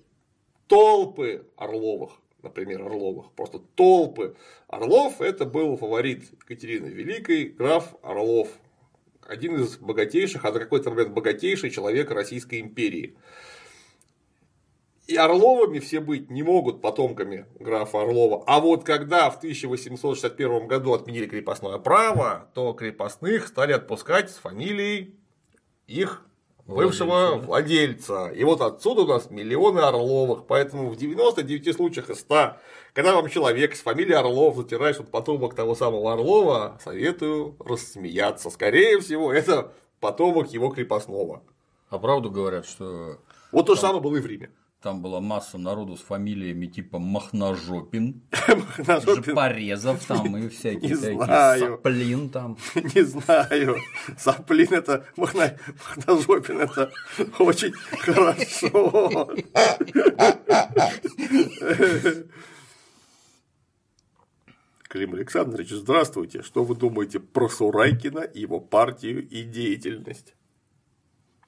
толпы Орловых, например, Орловых, просто толпы. Орлов – это был фаворит Екатерины Великой, граф Орлов, один из богатейших, а на какой-то момент богатейший человек Российской империи. И Орловыми все быть не могут потомками графа Орлова. А вот когда в 1861 году отменили крепостное право, то крепостных стали отпускать с фамилией их бывшего владельца. И вот отсюда у нас миллионы Орловых. Поэтому в 99 случаях из 100, когда вам человек с фамилией Орлов затирает вот потомок того самого Орлова, советую рассмеяться. Скорее всего, это потомок его крепостного. А правду говорят, что. Вот то же самое было и в Риме. Там была масса народу с фамилиями типа Махножопин, Жопорезов там и всякие такие. Саплин там. Не знаю. Саплин это Махножопин это очень хорошо. Клим Александрович, здравствуйте. Что вы думаете про Сурайкина, его партию и деятельность?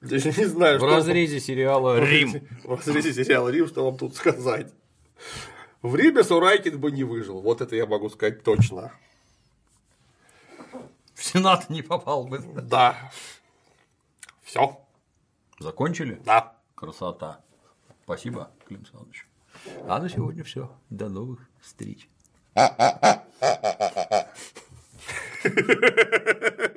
Даже не знаю, в разрезе вам... сериала Рим. В разрезе сериала Рим, что вам тут сказать. В Риме Сурайкин бы не выжил. Вот это я могу сказать точно. В Сенат не попал бы. Да. Все. Закончили? Да. Красота. Спасибо, Клим Александрович. А на сегодня все. До новых встреч.